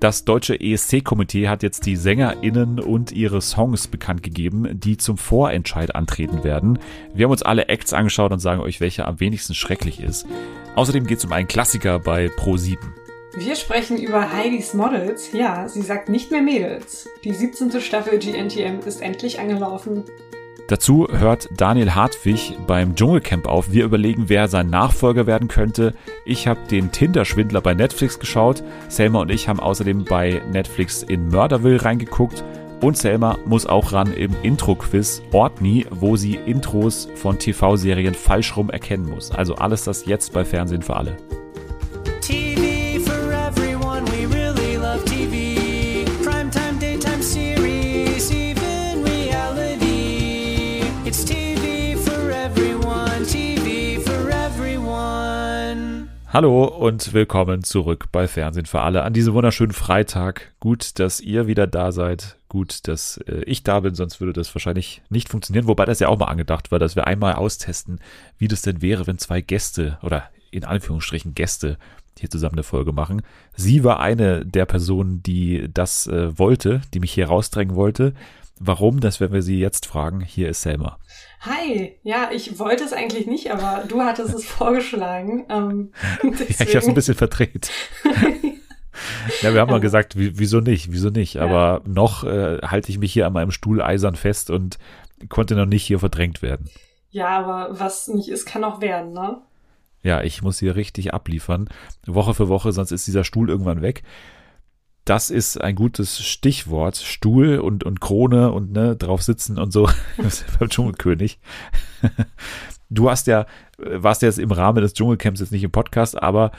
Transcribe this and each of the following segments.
Das deutsche ESC-Komitee hat jetzt die SängerInnen und ihre Songs bekannt gegeben, die zum Vorentscheid antreten werden. Wir haben uns alle Acts angeschaut und sagen euch, welcher am wenigsten schrecklich ist. Außerdem geht es um einen Klassiker bei Pro7. Wir sprechen über Heidis Models. Ja, sie sagt nicht mehr Mädels. Die 17. Staffel GNTM ist endlich angelaufen. Dazu hört Daniel Hartwig beim Dschungelcamp auf. Wir überlegen, wer sein Nachfolger werden könnte. Ich habe den Tinder-Schwindler bei Netflix geschaut. Selma und ich haben außerdem bei Netflix in Murderville reingeguckt. Und Selma muss auch ran im Intro-Quiz Ortni, wo sie Intros von TV-Serien falsch rum erkennen muss. Also alles das jetzt bei Fernsehen für alle. Hallo und willkommen zurück bei Fernsehen für alle an diesem wunderschönen Freitag. Gut, dass ihr wieder da seid. Gut, dass äh, ich da bin, sonst würde das wahrscheinlich nicht funktionieren. Wobei das ja auch mal angedacht war, dass wir einmal austesten, wie das denn wäre, wenn zwei Gäste oder in Anführungsstrichen Gäste hier zusammen eine Folge machen. Sie war eine der Personen, die das äh, wollte, die mich hier rausdrängen wollte. Warum, das werden wir sie jetzt fragen. Hier ist Selma. Hi, ja, ich wollte es eigentlich nicht, aber du hattest es vorgeschlagen. Ähm, ja, ich habe es ein bisschen verdreht. ja, wir haben mal gesagt, wieso nicht, wieso nicht. Ja. Aber noch äh, halte ich mich hier an meinem Stuhl eisern fest und konnte noch nicht hier verdrängt werden. Ja, aber was nicht ist, kann auch werden, ne? Ja, ich muss hier richtig abliefern, Woche für Woche, sonst ist dieser Stuhl irgendwann weg das ist ein gutes Stichwort. Stuhl und, und Krone und ne, drauf sitzen und so beim Dschungelkönig. Du hast ja, warst ja jetzt im Rahmen des Dschungelcamps jetzt nicht im Podcast, aber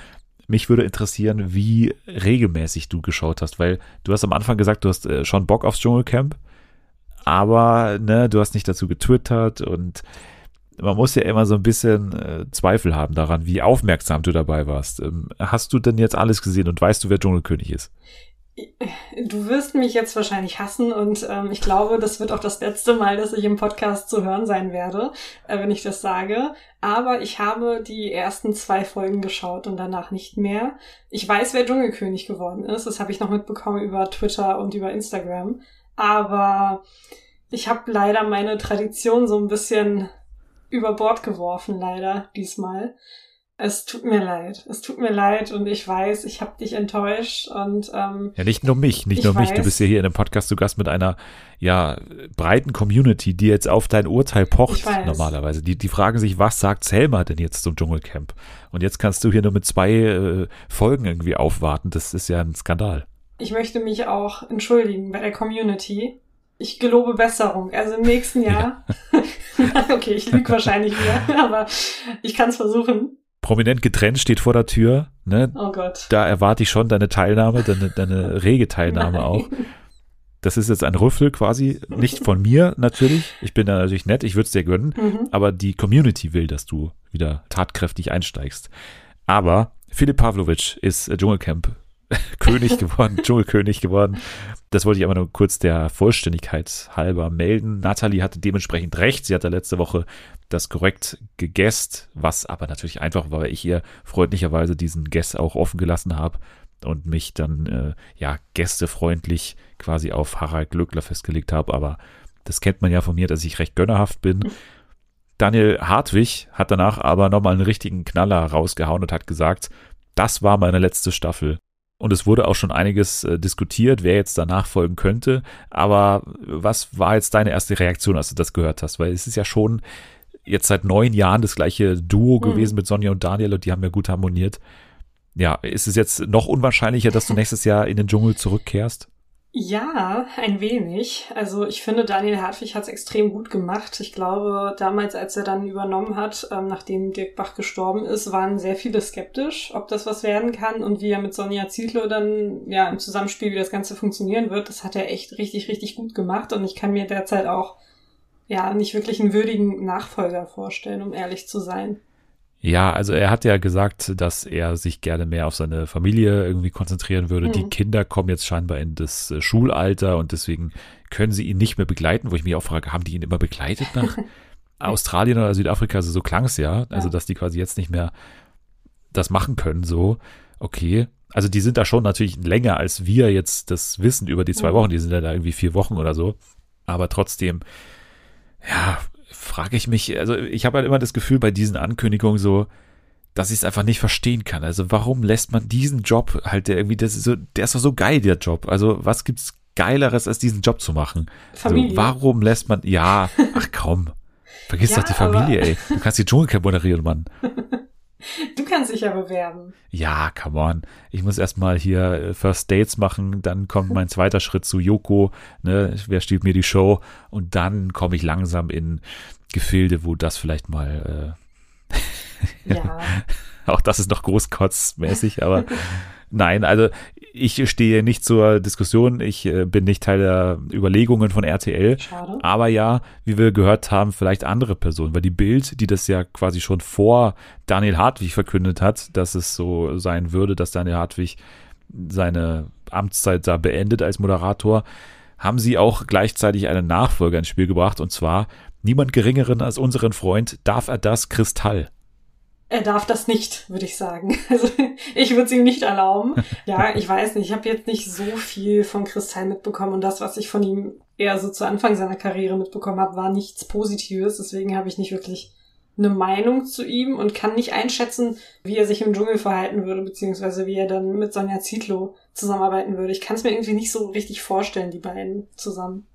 mich würde interessieren, wie regelmäßig du geschaut hast, weil du hast am Anfang gesagt, du hast äh, schon Bock aufs Dschungelcamp, aber ne, du hast nicht dazu getwittert und man muss ja immer so ein bisschen äh, Zweifel haben daran, wie aufmerksam du dabei warst. Ähm, hast du denn jetzt alles gesehen und weißt du, wer Dschungelkönig ist? Du wirst mich jetzt wahrscheinlich hassen und ähm, ich glaube, das wird auch das letzte Mal, dass ich im Podcast zu hören sein werde, äh, wenn ich das sage. Aber ich habe die ersten zwei Folgen geschaut und danach nicht mehr. Ich weiß, wer Dschungelkönig geworden ist. Das habe ich noch mitbekommen über Twitter und über Instagram. Aber ich habe leider meine Tradition so ein bisschen über Bord geworfen, leider diesmal. Es tut mir leid. Es tut mir leid und ich weiß, ich habe dich enttäuscht und ähm, ja nicht nur mich, nicht nur mich. Du bist ja hier in einem Podcast zu Gast mit einer ja breiten Community, die jetzt auf dein Urteil pocht normalerweise. Die die fragen sich, was sagt Selma denn jetzt zum Dschungelcamp? Und jetzt kannst du hier nur mit zwei äh, Folgen irgendwie aufwarten. Das ist ja ein Skandal. Ich möchte mich auch entschuldigen bei der Community. Ich gelobe Besserung. Also im nächsten Jahr. Ja. okay, ich lüge wahrscheinlich wieder, aber ich kann es versuchen prominent getrennt steht vor der Tür. Ne? Oh Gott. Da erwarte ich schon deine Teilnahme, deine, deine rege Teilnahme auch. Das ist jetzt ein Rüffel quasi, nicht von mir natürlich. Ich bin da natürlich nett, ich würde es dir gönnen, mhm. aber die Community will, dass du wieder tatkräftig einsteigst. Aber Philipp Pavlovic ist Dschungelcamp König geworden, Dschungelkönig geworden. Das wollte ich aber nur kurz der Vollständigkeit halber melden. Nathalie hatte dementsprechend recht. Sie hatte letzte Woche das korrekt gegessen, was aber natürlich einfach war, weil ich ihr freundlicherweise diesen Guess auch offen gelassen habe und mich dann äh, ja gästefreundlich quasi auf Harald Glöckler festgelegt habe. Aber das kennt man ja von mir, dass ich recht gönnerhaft bin. Daniel Hartwig hat danach aber nochmal einen richtigen Knaller rausgehauen und hat gesagt, das war meine letzte Staffel. Und es wurde auch schon einiges äh, diskutiert, wer jetzt danach folgen könnte. Aber was war jetzt deine erste Reaktion, als du das gehört hast? Weil es ist ja schon jetzt seit neun Jahren das gleiche Duo mhm. gewesen mit Sonja und Daniel und die haben ja gut harmoniert. Ja, ist es jetzt noch unwahrscheinlicher, dass du nächstes Jahr in den Dschungel zurückkehrst? Ja, ein wenig. Also ich finde, Daniel Hartwig hat es extrem gut gemacht. Ich glaube, damals, als er dann übernommen hat, ähm, nachdem Dirk Bach gestorben ist, waren sehr viele skeptisch, ob das was werden kann und wie er mit Sonja Zietlow dann ja im Zusammenspiel, wie das Ganze funktionieren wird. Das hat er echt richtig, richtig gut gemacht und ich kann mir derzeit auch ja nicht wirklich einen würdigen Nachfolger vorstellen, um ehrlich zu sein. Ja, also er hat ja gesagt, dass er sich gerne mehr auf seine Familie irgendwie konzentrieren würde. Mhm. Die Kinder kommen jetzt scheinbar in das äh, Schulalter und deswegen können sie ihn nicht mehr begleiten, wo ich mich auch frage, haben die ihn immer begleitet nach Australien oder Südafrika? Also so klang es ja, also dass die quasi jetzt nicht mehr das machen können, so. Okay, Also die sind da schon natürlich länger, als wir jetzt das wissen über die zwei Wochen. Die sind ja da irgendwie vier Wochen oder so. Aber trotzdem, ja, frage ich mich, also ich habe halt immer das Gefühl bei diesen Ankündigungen so, dass ich es einfach nicht verstehen kann. Also warum lässt man diesen Job halt, der irgendwie, das ist so, der ist doch so geil, der Job. Also was gibt's Geileres, als diesen Job zu machen? Familie. Also, warum lässt man, ja, ach komm, vergiss ja, doch die Familie, ey. Du kannst die Dschungelcamp moderieren, Mann. Du kannst dich ja bewerben. Ja, come on. Ich muss erstmal hier äh, First Dates machen, dann kommt mein zweiter Schritt zu Yoko, ne, wer stiehlt mir die Show und dann komme ich langsam in Gefilde, wo das vielleicht mal äh, ja. auch das ist noch großkotzmäßig, aber nein, also ich stehe nicht zur Diskussion, ich äh, bin nicht Teil der Überlegungen von RTL. Schade. Aber ja, wie wir gehört haben, vielleicht andere Personen, weil die Bild, die das ja quasi schon vor Daniel Hartwig verkündet hat, dass es so sein würde, dass Daniel Hartwig seine Amtszeit da beendet als Moderator, haben sie auch gleichzeitig einen Nachfolger ins Spiel gebracht. Und zwar niemand geringeren als unseren Freund. Darf er das? Kristall er darf das nicht, würde ich sagen. Also ich würde es ihm nicht erlauben. Ja, ich weiß nicht. Ich habe jetzt nicht so viel von Kristall mitbekommen und das, was ich von ihm eher so zu Anfang seiner Karriere mitbekommen habe, war nichts Positives. Deswegen habe ich nicht wirklich eine Meinung zu ihm und kann nicht einschätzen, wie er sich im Dschungel verhalten würde, beziehungsweise wie er dann mit Sonja Zietlow zusammenarbeiten würde. Ich kann es mir irgendwie nicht so richtig vorstellen, die beiden zusammen.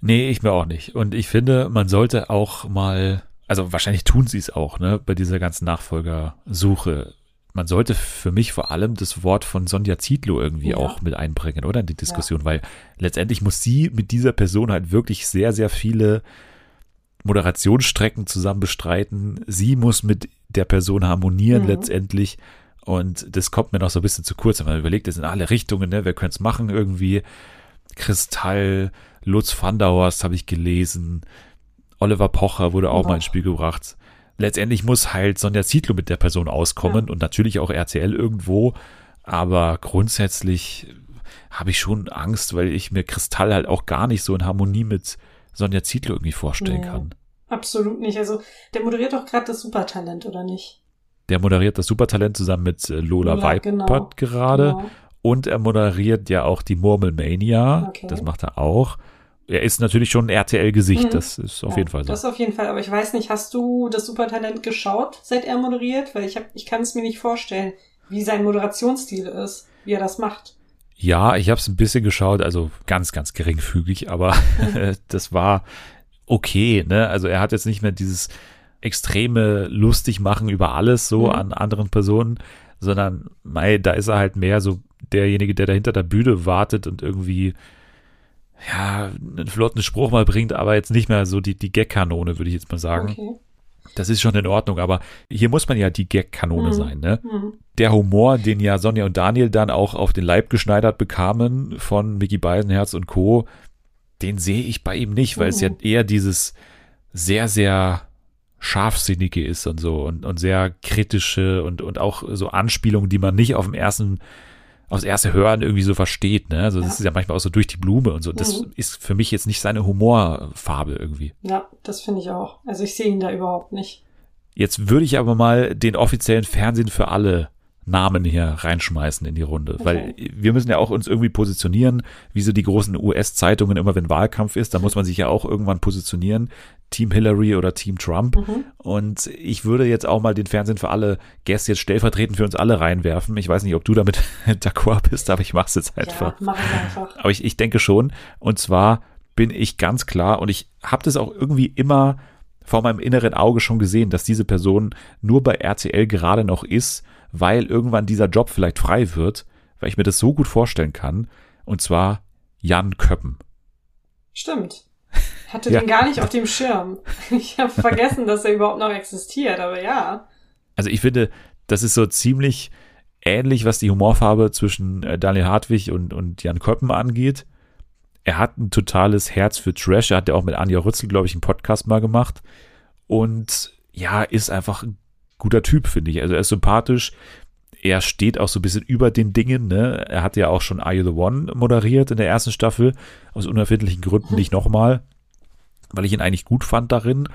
Nee, ich mir auch nicht. Und ich finde, man sollte auch mal also wahrscheinlich tun sie es auch, ne, bei dieser ganzen Nachfolgersuche. Man sollte für mich vor allem das Wort von Sonja Zietlow irgendwie ja. auch mit einbringen, oder in die Diskussion, ja. weil letztendlich muss sie mit dieser Person halt wirklich sehr, sehr viele Moderationsstrecken zusammen bestreiten. Sie muss mit der Person harmonieren mhm. letztendlich. Und das kommt mir noch so ein bisschen zu kurz, wenn man überlegt, das sind alle Richtungen, ne? Wer könnte es machen irgendwie? Kristall, Lutz van der Horst habe ich gelesen, Oliver Pocher wurde auch oh. mal ins Spiel gebracht. Letztendlich muss halt Sonja Zietlow mit der Person auskommen ja. und natürlich auch RTL irgendwo. Aber grundsätzlich habe ich schon Angst, weil ich mir Kristall halt auch gar nicht so in Harmonie mit Sonja Zietlow irgendwie vorstellen ja. kann. Absolut nicht. Also der moderiert doch gerade das Supertalent, oder nicht? Der moderiert das Supertalent zusammen mit äh, Lola, Lola Weipert genau. gerade. Genau. Und er moderiert ja auch die Murmelmania. Okay. Das macht er auch er ist natürlich schon ein RTL-Gesicht, mhm. das ist auf ja, jeden Fall so. Das auf jeden Fall, aber ich weiß nicht, hast du das Supertalent geschaut, seit er moderiert? Weil ich, hab, ich kann es mir nicht vorstellen, wie sein Moderationsstil ist, wie er das macht. Ja, ich habe es ein bisschen geschaut, also ganz, ganz geringfügig, aber mhm. das war okay. Ne? Also er hat jetzt nicht mehr dieses extreme lustig machen über alles so mhm. an anderen Personen, sondern mei, da ist er halt mehr so derjenige, der da hinter der Bühne wartet und irgendwie ja, einen flotten Spruch mal bringt, aber jetzt nicht mehr so die, die Gag-Kanone, würde ich jetzt mal sagen. Okay. Das ist schon in Ordnung, aber hier muss man ja die Gag-Kanone mhm. sein, ne? Mhm. Der Humor, den ja Sonja und Daniel dann auch auf den Leib geschneidert bekamen von Mickey Beisenherz und Co., den sehe ich bei ihm nicht, weil mhm. es ja mhm. eher dieses sehr, sehr scharfsinnige ist und so und, und sehr kritische und, und auch so Anspielungen, die man nicht auf dem ersten aufs erste Hören irgendwie so versteht. Ne? Also das ja. ist ja manchmal auch so durch die Blume und so. Das mhm. ist für mich jetzt nicht seine Humorfarbe irgendwie. Ja, das finde ich auch. Also ich sehe ihn da überhaupt nicht. Jetzt würde ich aber mal den offiziellen Fernsehen für alle Namen hier reinschmeißen in die Runde, okay. weil wir müssen ja auch uns irgendwie positionieren, wie so die großen US-Zeitungen immer, wenn Wahlkampf ist, da muss man sich ja auch irgendwann positionieren, Team Hillary oder Team Trump. Mhm. Und ich würde jetzt auch mal den Fernsehen für alle Gäste jetzt stellvertretend für uns alle reinwerfen. Ich weiß nicht, ob du damit d'accord bist, aber ich mache es jetzt einfach. Ja, einfach. Aber ich, ich denke schon. Und zwar bin ich ganz klar und ich habe das auch irgendwie immer vor meinem inneren Auge schon gesehen, dass diese Person nur bei RTL gerade noch ist, weil irgendwann dieser Job vielleicht frei wird, weil ich mir das so gut vorstellen kann. Und zwar Jan Köppen. Stimmt. Hatte ja. den gar nicht auf dem Schirm. Ich habe vergessen, dass er überhaupt noch existiert, aber ja. Also ich finde, das ist so ziemlich ähnlich, was die Humorfarbe zwischen äh, Daniel Hartwig und, und Jan Köppen angeht. Er hat ein totales Herz für Trash. Er hat ja auch mit Anja Rützel, glaube ich, einen Podcast mal gemacht. Und ja, ist einfach ein guter Typ, finde ich. Also er ist sympathisch. Er steht auch so ein bisschen über den Dingen. Ne? Er hat ja auch schon Are You the One moderiert in der ersten Staffel. Aus unerfindlichen Gründen nicht nochmal, weil ich ihn eigentlich gut fand darin.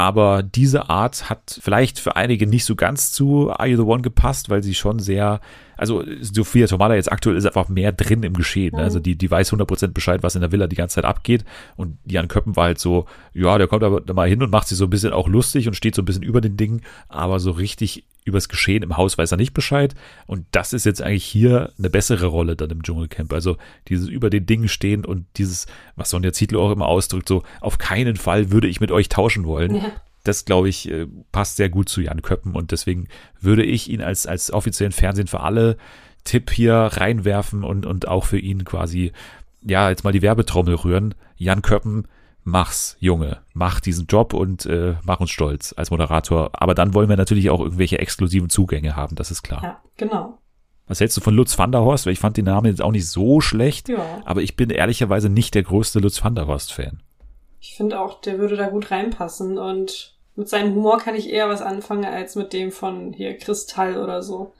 Aber diese Art hat vielleicht für einige nicht so ganz zu Are You the One gepasst, weil sie schon sehr, also Sophia Tomala jetzt aktuell ist einfach mehr drin im Geschehen. Ne? Also die, die weiß 100% Bescheid, was in der Villa die ganze Zeit abgeht. Und Jan Köppen war halt so, ja, der kommt aber mal hin und macht sich so ein bisschen auch lustig und steht so ein bisschen über den Dingen, aber so richtig übers Geschehen im Haus weiß er nicht Bescheid. Und das ist jetzt eigentlich hier eine bessere Rolle dann im Dschungelcamp. Also dieses über den Dingen stehen und dieses, was Sonja Zietlow auch immer ausdrückt, so auf keinen Fall würde ich mit euch tauschen wollen. Ja. Das, glaube ich, äh, passt sehr gut zu Jan Köppen und deswegen würde ich ihn als, als offiziellen Fernsehen für alle Tipp hier reinwerfen und, und auch für ihn quasi, ja, jetzt mal die Werbetrommel rühren. Jan Köppen, mach's, Junge, mach diesen Job und äh, mach uns stolz als Moderator. Aber dann wollen wir natürlich auch irgendwelche exklusiven Zugänge haben, das ist klar. Ja, genau. Was hältst du von Lutz van der Horst? Weil ich fand den Namen jetzt auch nicht so schlecht, ja. aber ich bin ehrlicherweise nicht der größte Lutz van der Horst-Fan. Ich finde auch, der würde da gut reinpassen und mit seinem Humor kann ich eher was anfangen als mit dem von hier Kristall oder so.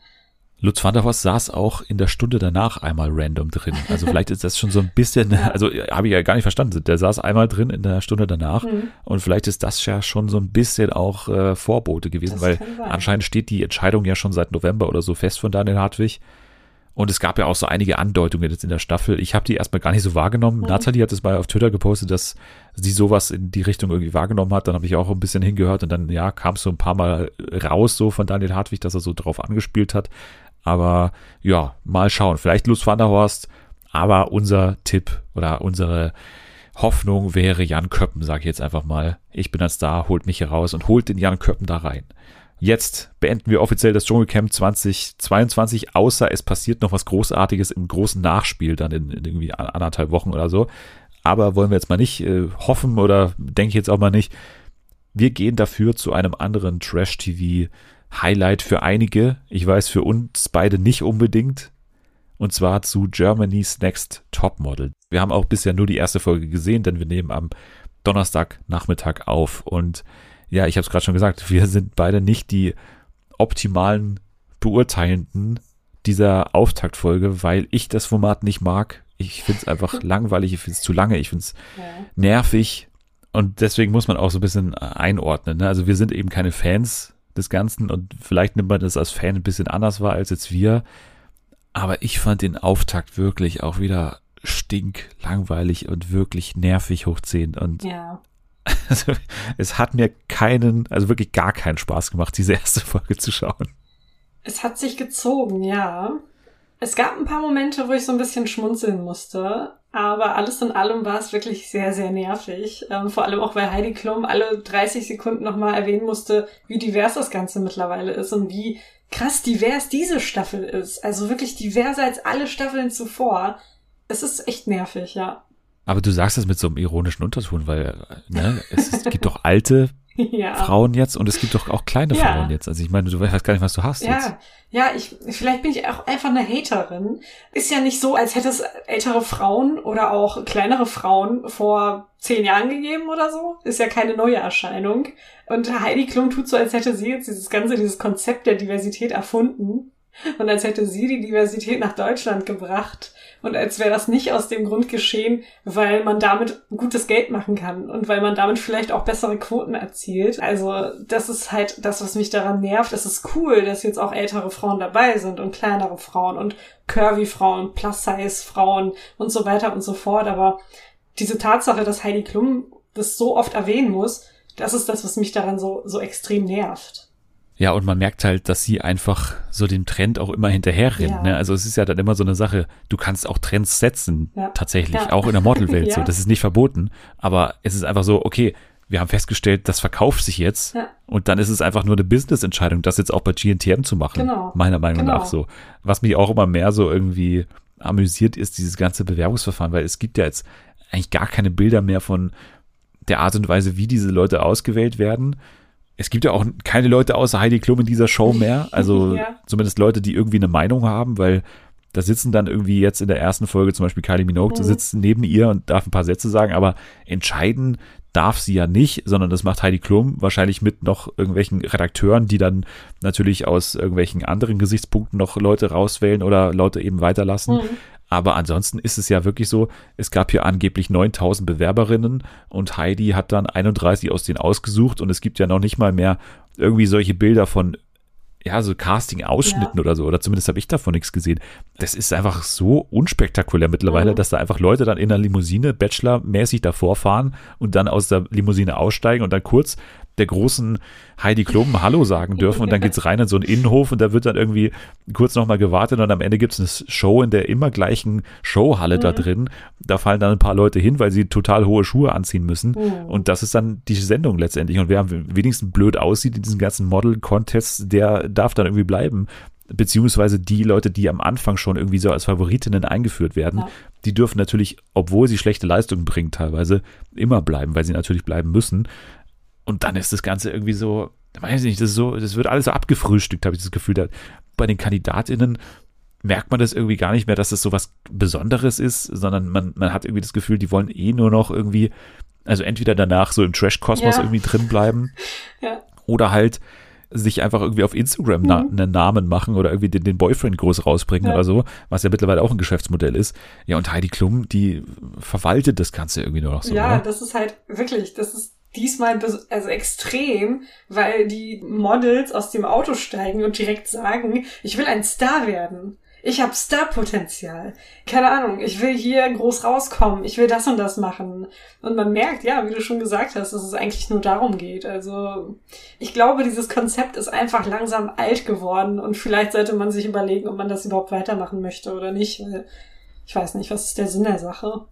Lutz van der Horst saß auch in der Stunde danach einmal random drin. Also vielleicht ist das schon so ein bisschen, also habe ich ja gar nicht verstanden. Der saß einmal drin in der Stunde danach mhm. und vielleicht ist das ja schon so ein bisschen auch äh, Vorbote gewesen, das weil anscheinend steht die Entscheidung ja schon seit November oder so fest von Daniel Hartwig. Und es gab ja auch so einige Andeutungen jetzt in der Staffel. Ich habe die erstmal gar nicht so wahrgenommen. Mhm. Nathalie hat es mal auf Twitter gepostet, dass sie sowas in die Richtung irgendwie wahrgenommen hat. Dann habe ich auch ein bisschen hingehört und dann, ja, kam es so ein paar Mal raus so von Daniel Hartwig, dass er so drauf angespielt hat. Aber ja, mal schauen. Vielleicht Lutz van der Horst. Aber unser Tipp oder unsere Hoffnung wäre Jan Köppen, sage ich jetzt einfach mal. Ich bin als Star, holt mich hier raus und holt den Jan Köppen da rein. Jetzt beenden wir offiziell das Dschungelcamp 2022, außer es passiert noch was Großartiges im großen Nachspiel dann in, in irgendwie anderthalb Wochen oder so. Aber wollen wir jetzt mal nicht äh, hoffen oder denke ich jetzt auch mal nicht. Wir gehen dafür zu einem anderen Trash-TV Highlight für einige. Ich weiß für uns beide nicht unbedingt. Und zwar zu Germany's Next Topmodel. Wir haben auch bisher nur die erste Folge gesehen, denn wir nehmen am Donnerstagnachmittag auf. Und ja, ich habe es gerade schon gesagt, wir sind beide nicht die optimalen Beurteilenden dieser Auftaktfolge, weil ich das Format nicht mag. Ich finde es einfach langweilig, ich finde es zu lange, ich finde es ja. nervig. Und deswegen muss man auch so ein bisschen einordnen. Ne? Also wir sind eben keine Fans des Ganzen und vielleicht nimmt man das als Fan ein bisschen anders wahr als jetzt wir. Aber ich fand den Auftakt wirklich auch wieder stink langweilig und wirklich nervig hochziehen und ja. also, es hat mir keinen, also wirklich gar keinen Spaß gemacht, diese erste Folge zu schauen. Es hat sich gezogen, ja. Es gab ein paar Momente, wo ich so ein bisschen schmunzeln musste, aber alles in allem war es wirklich sehr, sehr nervig. Ähm, vor allem auch, weil Heidi Klum alle 30 Sekunden nochmal erwähnen musste, wie divers das Ganze mittlerweile ist und wie krass divers diese Staffel ist. Also wirklich diverser als alle Staffeln zuvor. Es ist echt nervig, ja. Aber du sagst das mit so einem ironischen Unterton, weil ne, es, es gibt doch alte ja. Frauen jetzt und es gibt doch auch kleine ja. Frauen jetzt. Also ich meine, du weißt gar nicht, was du hast ja. jetzt. Ja, ich, vielleicht bin ich auch einfach eine Haterin. Ist ja nicht so, als hätte es ältere Frauen oder auch kleinere Frauen vor zehn Jahren gegeben oder so. Ist ja keine neue Erscheinung. Und Heidi Klum tut so, als hätte sie jetzt dieses ganze, dieses Konzept der Diversität erfunden. Und als hätte sie die Diversität nach Deutschland gebracht und als wäre das nicht aus dem Grund geschehen, weil man damit gutes Geld machen kann und weil man damit vielleicht auch bessere Quoten erzielt. Also das ist halt das, was mich daran nervt. Es ist cool, dass jetzt auch ältere Frauen dabei sind und kleinere Frauen und curvy Frauen, Plus-Size Frauen und so weiter und so fort. Aber diese Tatsache, dass Heidi Klum das so oft erwähnen muss, das ist das, was mich daran so, so extrem nervt. Ja, und man merkt halt, dass sie einfach so dem Trend auch immer hinterherrennt. Ja. Ne? Also es ist ja dann immer so eine Sache, du kannst auch Trends setzen, ja. tatsächlich, ja. auch in der Modelwelt so. Das ist nicht verboten, aber es ist einfach so, okay, wir haben festgestellt, das verkauft sich jetzt und dann ist es einfach nur eine Business-Entscheidung, das jetzt auch bei GNTM zu machen, genau. meiner Meinung genau. nach so. Was mich auch immer mehr so irgendwie amüsiert, ist dieses ganze Bewerbungsverfahren, weil es gibt ja jetzt eigentlich gar keine Bilder mehr von der Art und Weise, wie diese Leute ausgewählt werden es gibt ja auch keine Leute außer Heidi Klum in dieser Show mehr. Also ja. zumindest Leute, die irgendwie eine Meinung haben, weil da sitzen dann irgendwie jetzt in der ersten Folge zum Beispiel Kylie Minogue, mhm. sitzt neben ihr und darf ein paar Sätze sagen, aber entscheiden darf sie ja nicht, sondern das macht Heidi Klum wahrscheinlich mit noch irgendwelchen Redakteuren, die dann natürlich aus irgendwelchen anderen Gesichtspunkten noch Leute rauswählen oder Leute eben weiterlassen. Mhm. Aber ansonsten ist es ja wirklich so, es gab hier angeblich 9000 Bewerberinnen und Heidi hat dann 31 aus denen ausgesucht und es gibt ja noch nicht mal mehr irgendwie solche Bilder von ja, so Casting-Ausschnitten ja. oder so, oder zumindest habe ich davon nichts gesehen. Das ist einfach so unspektakulär mittlerweile, mhm. dass da einfach Leute dann in der Limousine Bachelor-mäßig davor fahren und dann aus der Limousine aussteigen und dann kurz der großen Heidi Klum Hallo sagen dürfen und dann geht's rein in so einen Innenhof und da wird dann irgendwie kurz nochmal gewartet und am Ende gibt's eine Show in der immer gleichen Showhalle mhm. da drin. Da fallen dann ein paar Leute hin, weil sie total hohe Schuhe anziehen müssen mhm. und das ist dann die Sendung letztendlich und wer am wenigsten blöd aussieht in diesen ganzen Model-Contests, der darf dann irgendwie bleiben beziehungsweise die Leute, die am Anfang schon irgendwie so als Favoritinnen eingeführt werden, ja. die dürfen natürlich, obwohl sie schlechte Leistungen bringen teilweise, immer bleiben, weil sie natürlich bleiben müssen. Und dann ist das Ganze irgendwie so, weiß ich nicht, das ist so, das wird alles so abgefrühstückt, habe ich das Gefühl. Bei den KandidatInnen merkt man das irgendwie gar nicht mehr, dass das so was Besonderes ist, sondern man, man hat irgendwie das Gefühl, die wollen eh nur noch irgendwie, also entweder danach so im Trash-Kosmos ja. irgendwie drin bleiben ja. oder halt sich einfach irgendwie auf Instagram na mhm. einen Namen machen oder irgendwie den, den Boyfriend groß rausbringen ja. oder so, was ja mittlerweile auch ein Geschäftsmodell ist. Ja, und Heidi Klum, die verwaltet das Ganze irgendwie nur noch so. Ja, oder? das ist halt wirklich, das ist diesmal also extrem, weil die Models aus dem Auto steigen und direkt sagen, ich will ein Star werden. Ich habe Star-Potenzial. Keine Ahnung, ich will hier groß rauskommen, ich will das und das machen. Und man merkt, ja, wie du schon gesagt hast, dass es eigentlich nur darum geht. Also ich glaube, dieses Konzept ist einfach langsam alt geworden und vielleicht sollte man sich überlegen, ob man das überhaupt weitermachen möchte oder nicht. Ich weiß nicht, was ist der Sinn der Sache?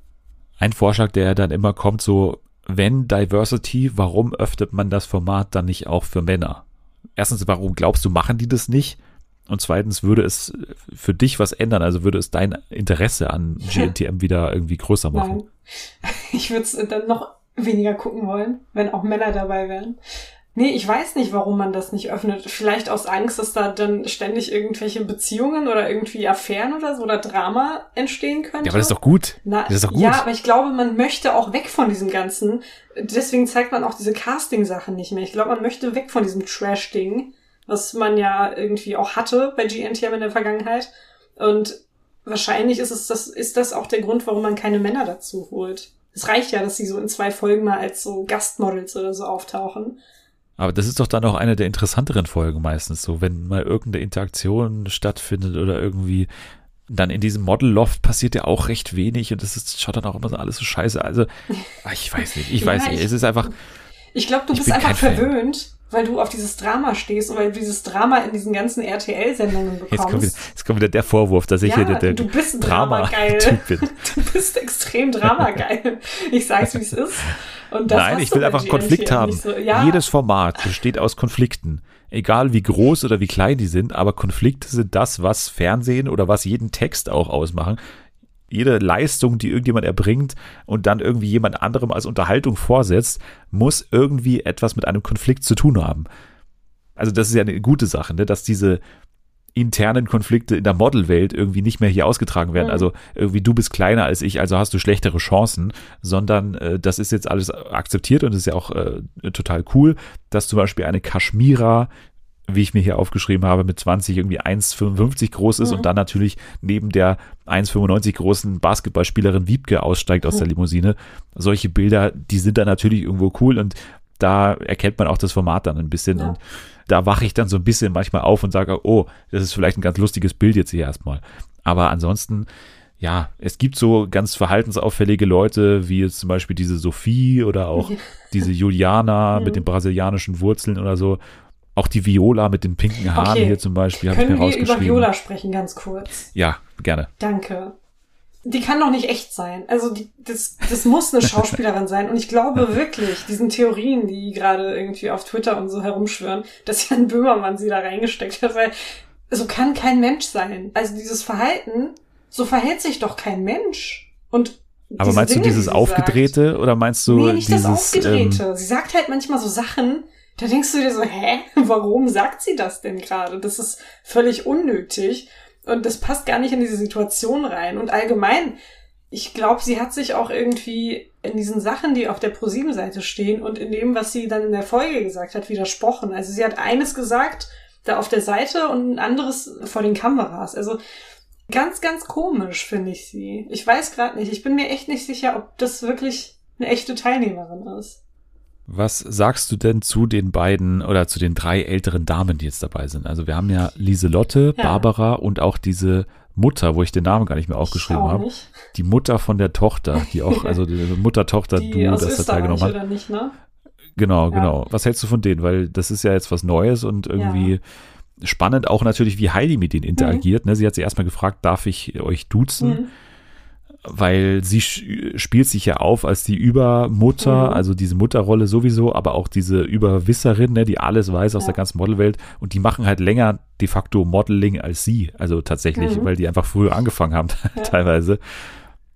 Ein Vorschlag, der dann immer kommt, so wenn Diversity, warum öffnet man das Format dann nicht auch für Männer? Erstens, warum glaubst du, machen die das nicht? Und zweitens, würde es für dich was ändern? Also würde es dein Interesse an GNTM wieder irgendwie größer machen? Nein. Ich würde es dann noch weniger gucken wollen, wenn auch Männer dabei wären. Nee, ich weiß nicht, warum man das nicht öffnet. Vielleicht aus Angst, dass da dann ständig irgendwelche Beziehungen oder irgendwie Affären oder so oder Drama entstehen könnte. Ja, aber das ist doch gut. Na, das ist doch gut. Ja, aber ich glaube, man möchte auch weg von diesem Ganzen. Deswegen zeigt man auch diese Casting-Sachen nicht mehr. Ich glaube, man möchte weg von diesem Trash-Ding, was man ja irgendwie auch hatte bei GNTM in der Vergangenheit. Und wahrscheinlich ist es das, ist das auch der Grund, warum man keine Männer dazu holt. Es reicht ja, dass sie so in zwei Folgen mal als so Gastmodels oder so auftauchen. Aber das ist doch dann auch eine der interessanteren Folgen meistens so, wenn mal irgendeine Interaktion stattfindet oder irgendwie dann in diesem Model-Loft passiert ja auch recht wenig und das ist, schaut dann auch immer so alles so scheiße. Also, ah, ich weiß nicht, ich weiß ja, nicht. Es ist einfach. Ich glaube, du bist einfach verwöhnt, weil du auf dieses Drama stehst und weil du dieses Drama in diesen ganzen RTL-Sendungen bekommst. Jetzt kommt, wieder, jetzt kommt wieder der Vorwurf, dass ich ja, hier der, der Drama-Typ bin. Du bist extrem Drama-geil. Ich sag's, wie es ist. Nein, ich will einfach einen Konflikt haben. So, ja. Jedes Format besteht aus Konflikten. Egal wie groß oder wie klein die sind, aber Konflikte sind das, was Fernsehen oder was jeden Text auch ausmachen. Jede Leistung, die irgendjemand erbringt und dann irgendwie jemand anderem als Unterhaltung vorsetzt, muss irgendwie etwas mit einem Konflikt zu tun haben. Also das ist ja eine gute Sache, ne? dass diese internen Konflikte in der Modelwelt irgendwie nicht mehr hier ausgetragen werden. Mhm. Also irgendwie du bist kleiner als ich, also hast du schlechtere Chancen, sondern äh, das ist jetzt alles akzeptiert und ist ja auch äh, total cool, dass zum Beispiel eine Kaschmira wie ich mir hier aufgeschrieben habe, mit 20 irgendwie 1,55 groß ist mhm. und dann natürlich neben der 1,95 großen Basketballspielerin Wiebke aussteigt aus mhm. der Limousine. Solche Bilder, die sind dann natürlich irgendwo cool und da erkennt man auch das Format dann ein bisschen ja. und da wache ich dann so ein bisschen manchmal auf und sage, oh, das ist vielleicht ein ganz lustiges Bild jetzt hier erstmal. Aber ansonsten, ja, es gibt so ganz verhaltensauffällige Leute, wie jetzt zum Beispiel diese Sophie oder auch diese Juliana mit den brasilianischen Wurzeln oder so. Auch die Viola mit den pinken Haaren okay. hier zum Beispiel. Können ich mir wir über Viola sprechen, ganz kurz? Ja, gerne. Danke die kann doch nicht echt sein. Also die, das, das muss eine Schauspielerin sein. Und ich glaube wirklich, diesen Theorien, die gerade irgendwie auf Twitter und so herumschwören, dass Jan Böhmermann sie da reingesteckt hat, weil so kann kein Mensch sein. Also dieses Verhalten, so verhält sich doch kein Mensch. Und aber meinst Dinge, du dieses Aufgedrehte sagt, oder meinst du nee, nicht dieses, das Aufgedrehte. Ähm, sie sagt halt manchmal so Sachen, da denkst du dir so, hä, warum sagt sie das denn gerade? Das ist völlig unnötig. Und das passt gar nicht in diese Situation rein. Und allgemein, ich glaube, sie hat sich auch irgendwie in diesen Sachen, die auf der ProSieben-Seite stehen und in dem, was sie dann in der Folge gesagt hat, widersprochen. Also sie hat eines gesagt, da auf der Seite und ein anderes vor den Kameras. Also Ganz, ganz komisch finde ich sie. Ich weiß gerade nicht. Ich bin mir echt nicht sicher, ob das wirklich eine echte Teilnehmerin ist. Was sagst du denn zu den beiden oder zu den drei älteren Damen, die jetzt dabei sind? Also wir haben ja Lieselotte, ja. Barbara und auch diese Mutter, wo ich den Namen gar nicht mehr aufgeschrieben habe. Die Mutter von der Tochter, die auch, also die Mutter-Tochter-Duo, das da teilgenommen hat. Oder nicht, ne? Genau, ja. genau. Was hältst du von denen? Weil das ist ja jetzt was Neues und irgendwie ja. spannend auch natürlich, wie Heidi mit denen interagiert. Mhm. Ne? Sie hat sie erstmal gefragt, darf ich euch duzen? Mhm weil sie spielt sich ja auf als die Übermutter, mhm. also diese Mutterrolle sowieso, aber auch diese Überwisserin, ne, die alles weiß aus ja. der ganzen Modelwelt und die machen halt länger de facto Modeling als sie, also tatsächlich, mhm. weil die einfach früher angefangen haben ja. teilweise.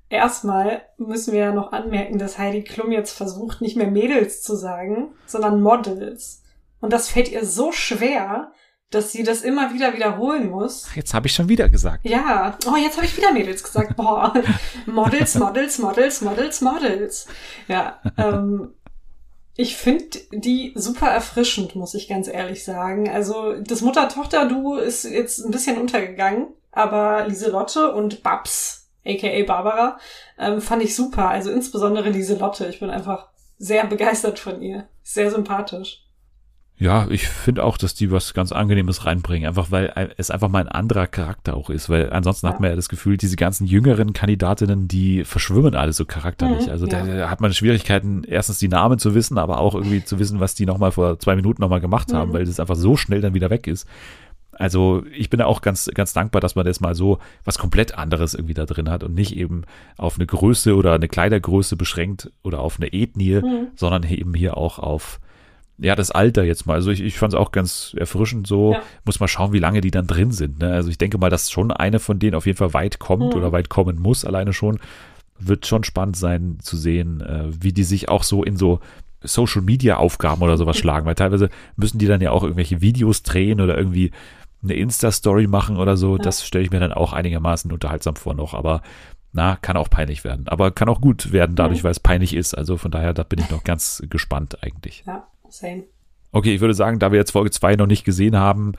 Erstmal müssen wir ja noch anmerken, dass Heidi Klum jetzt versucht, nicht mehr Mädels zu sagen, sondern Models. Und das fällt ihr so schwer, dass sie das immer wieder wiederholen muss. Jetzt habe ich schon wieder gesagt. Ja. Oh, jetzt habe ich wieder Mädels gesagt. Boah. Models, Models, Models, Models, Models. Ja. Ähm, ich finde die super erfrischend, muss ich ganz ehrlich sagen. Also das Mutter-Tochter-Duo ist jetzt ein bisschen untergegangen, aber Lieselotte und Babs, aka Barbara, ähm, fand ich super. Also insbesondere Lieselotte. Ich bin einfach sehr begeistert von ihr. Sehr sympathisch. Ja, ich finde auch, dass die was ganz Angenehmes reinbringen, einfach weil es einfach mal ein anderer Charakter auch ist, weil ansonsten ja. hat man ja das Gefühl, diese ganzen jüngeren Kandidatinnen, die verschwimmen alle so charakterlich. Mhm, also ja. da, hat man Schwierigkeiten, erstens die Namen zu wissen, aber auch irgendwie zu wissen, was die nochmal vor zwei Minuten nochmal gemacht mhm. haben, weil das einfach so schnell dann wieder weg ist. Also ich bin da auch ganz, ganz dankbar, dass man das mal so was komplett anderes irgendwie da drin hat und nicht eben auf eine Größe oder eine Kleidergröße beschränkt oder auf eine Ethnie, mhm. sondern eben hier auch auf ja, das Alter jetzt mal. Also ich, ich fand es auch ganz erfrischend so. Ja. Muss mal schauen, wie lange die dann drin sind. Ne? Also ich denke mal, dass schon eine von denen auf jeden Fall weit kommt mhm. oder weit kommen muss, alleine schon. Wird schon spannend sein zu sehen, äh, wie die sich auch so in so Social Media Aufgaben oder sowas schlagen, weil teilweise müssen die dann ja auch irgendwelche Videos drehen oder irgendwie eine Insta-Story machen oder so. Ja. Das stelle ich mir dann auch einigermaßen unterhaltsam vor noch, aber na, kann auch peinlich werden. Aber kann auch gut werden dadurch, mhm. weil es peinlich ist. Also von daher, da bin ich noch ganz gespannt eigentlich. Ja same. Okay, ich würde sagen, da wir jetzt Folge 2 noch nicht gesehen haben,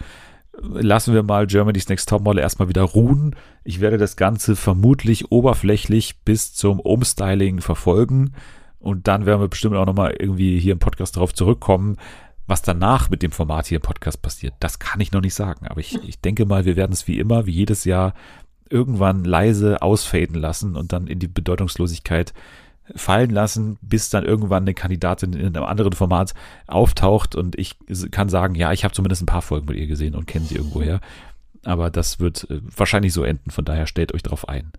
lassen wir mal Germany's Next Topmodel erstmal wieder ruhen. Ich werde das Ganze vermutlich oberflächlich bis zum Umstyling verfolgen und dann werden wir bestimmt auch nochmal irgendwie hier im Podcast darauf zurückkommen, was danach mit dem Format hier im Podcast passiert. Das kann ich noch nicht sagen, aber ich, ich denke mal, wir werden es wie immer, wie jedes Jahr irgendwann leise ausfaden lassen und dann in die Bedeutungslosigkeit fallen lassen, bis dann irgendwann eine Kandidatin in einem anderen Format auftaucht und ich kann sagen, ja, ich habe zumindest ein paar Folgen mit ihr gesehen und kenne sie irgendwoher. Aber das wird äh, wahrscheinlich so enden, von daher stellt euch darauf ein.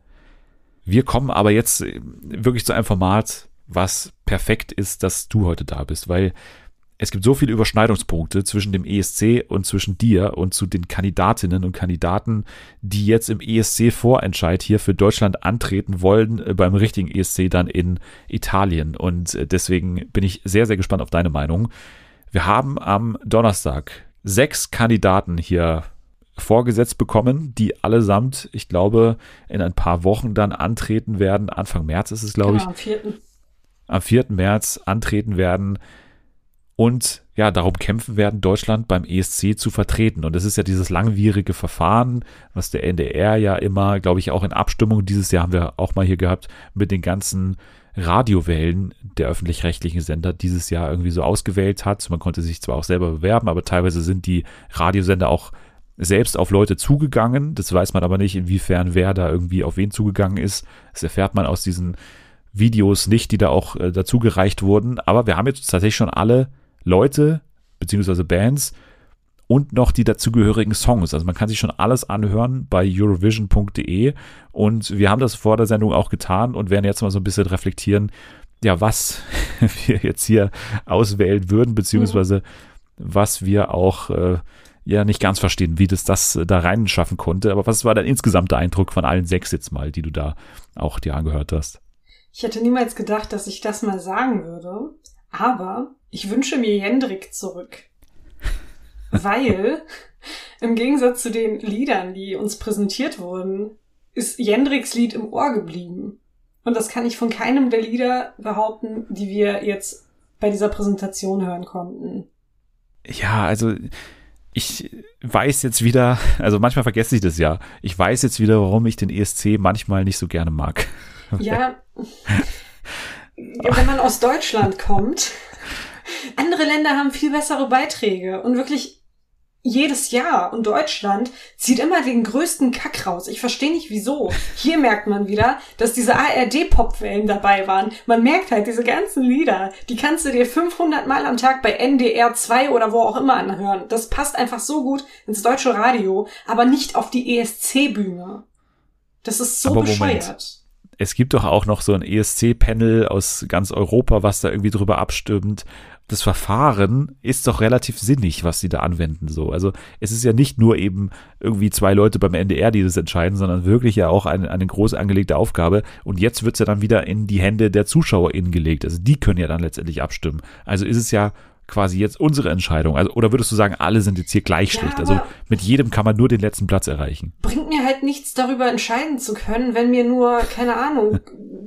Wir kommen aber jetzt äh, wirklich zu einem Format, was perfekt ist, dass du heute da bist, weil es gibt so viele Überschneidungspunkte zwischen dem ESC und zwischen dir und zu den Kandidatinnen und Kandidaten, die jetzt im ESC-Vorentscheid hier für Deutschland antreten wollen, äh, beim richtigen ESC dann in Italien. Und äh, deswegen bin ich sehr, sehr gespannt auf deine Meinung. Wir haben am Donnerstag sechs Kandidaten hier vorgesetzt bekommen, die allesamt, ich glaube, in ein paar Wochen dann antreten werden. Anfang März ist es, glaube genau, ich. Am 4. Am 4. März antreten werden und ja, darum kämpfen werden, Deutschland beim ESC zu vertreten. Und das ist ja dieses langwierige Verfahren, was der NDR ja immer, glaube ich, auch in Abstimmung dieses Jahr haben wir auch mal hier gehabt, mit den ganzen Radiowellen der öffentlich-rechtlichen Sender dieses Jahr irgendwie so ausgewählt hat. Man konnte sich zwar auch selber bewerben, aber teilweise sind die Radiosender auch selbst auf Leute zugegangen. Das weiß man aber nicht, inwiefern wer da irgendwie auf wen zugegangen ist. Das erfährt man aus diesen Videos nicht, die da auch äh, dazu gereicht wurden. Aber wir haben jetzt tatsächlich schon alle Leute beziehungsweise Bands und noch die dazugehörigen Songs. Also man kann sich schon alles anhören bei Eurovision.de und wir haben das vor der Sendung auch getan und werden jetzt mal so ein bisschen reflektieren, ja, was wir jetzt hier auswählen würden, beziehungsweise was wir auch äh, ja nicht ganz verstehen, wie das das da rein schaffen konnte. Aber was war dein insgesamter Eindruck von allen sechs jetzt mal, die du da auch dir angehört hast? Ich hätte niemals gedacht, dass ich das mal sagen würde. Aber ich wünsche mir Jendrik zurück. Weil im Gegensatz zu den Liedern, die uns präsentiert wurden, ist Jendriks Lied im Ohr geblieben. Und das kann ich von keinem der Lieder behaupten, die wir jetzt bei dieser Präsentation hören konnten. Ja, also ich weiß jetzt wieder, also manchmal vergesse ich das ja, ich weiß jetzt wieder, warum ich den ESC manchmal nicht so gerne mag. Ja, wenn man aus Deutschland kommt, andere Länder haben viel bessere Beiträge und wirklich jedes Jahr und Deutschland zieht immer den größten Kack raus. Ich verstehe nicht wieso. Hier merkt man wieder, dass diese ARD-Popwellen dabei waren. Man merkt halt diese ganzen Lieder, die kannst du dir 500 Mal am Tag bei NDR 2 oder wo auch immer anhören. Das passt einfach so gut ins deutsche Radio, aber nicht auf die ESC-Bühne. Das ist so aber bescheuert. Moment. Es gibt doch auch noch so ein ESC-Panel aus ganz Europa, was da irgendwie drüber abstimmt das Verfahren ist doch relativ sinnig, was sie da anwenden. So, also es ist ja nicht nur eben irgendwie zwei Leute beim NDR, die das entscheiden, sondern wirklich ja auch eine, eine groß angelegte Aufgabe. Und jetzt wird es ja dann wieder in die Hände der ZuschauerInnen gelegt. Also die können ja dann letztendlich abstimmen. Also ist es ja quasi jetzt unsere Entscheidung? Also, oder würdest du sagen, alle sind jetzt hier gleich ja, schlecht? Also mit jedem kann man nur den letzten Platz erreichen. Bringt mir halt nichts darüber entscheiden zu können, wenn mir nur, keine Ahnung,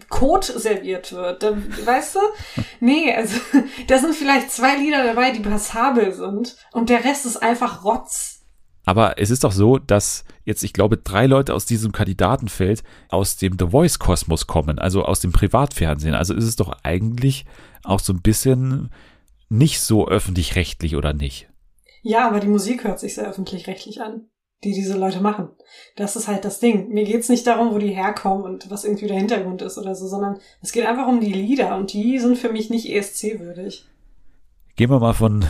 Code serviert wird. Da, weißt du? Nee, also da sind vielleicht zwei Lieder dabei, die passabel sind und der Rest ist einfach Rotz. Aber es ist doch so, dass jetzt, ich glaube, drei Leute aus diesem Kandidatenfeld aus dem The Voice-Kosmos kommen, also aus dem Privatfernsehen. Also ist es doch eigentlich auch so ein bisschen nicht so öffentlich-rechtlich oder nicht? Ja, aber die Musik hört sich sehr öffentlich-rechtlich an, die diese Leute machen. Das ist halt das Ding. Mir geht's nicht darum, wo die herkommen und was irgendwie der Hintergrund ist oder so, sondern es geht einfach um die Lieder und die sind für mich nicht ESC-würdig. Gehen wir mal von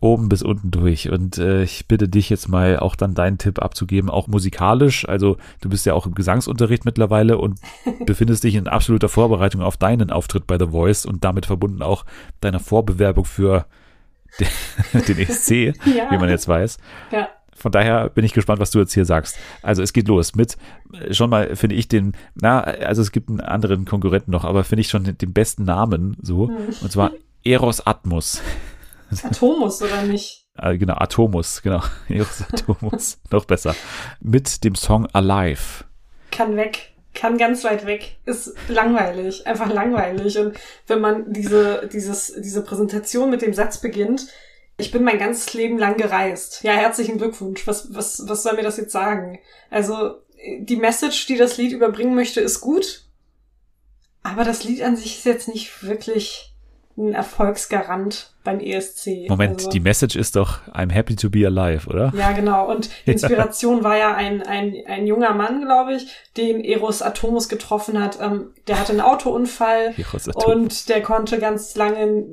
oben bis unten durch und äh, ich bitte dich jetzt mal auch dann deinen Tipp abzugeben, auch musikalisch. Also du bist ja auch im Gesangsunterricht mittlerweile und befindest dich in absoluter Vorbereitung auf deinen Auftritt bei The Voice und damit verbunden auch deiner Vorbewerbung für den, den ESC, ja. wie man jetzt weiß. Ja. Von daher bin ich gespannt, was du jetzt hier sagst. Also es geht los mit äh, schon mal finde ich den, na, also es gibt einen anderen Konkurrenten noch, aber finde ich schon den, den besten Namen so. Hm. Und zwar Eros Atmos. Atomus, oder nicht? Äh, genau, Atomus, genau. Eros Atomus, noch besser. Mit dem Song Alive. Kann weg. Kann ganz weit weg. Ist langweilig. Einfach langweilig. Und wenn man diese, dieses, diese Präsentation mit dem Satz beginnt, ich bin mein ganzes Leben lang gereist. Ja, herzlichen Glückwunsch. Was, was, was soll mir das jetzt sagen? Also, die Message, die das Lied überbringen möchte, ist gut. Aber das Lied an sich ist jetzt nicht wirklich ein Erfolgsgarant beim ESC. Moment, also, die Message ist doch I'm happy to be alive, oder? Ja, genau. Und die Inspiration war ja ein, ein, ein junger Mann, glaube ich, den Eros Atomus getroffen hat. Ähm, der hatte einen Autounfall und der konnte ganz lange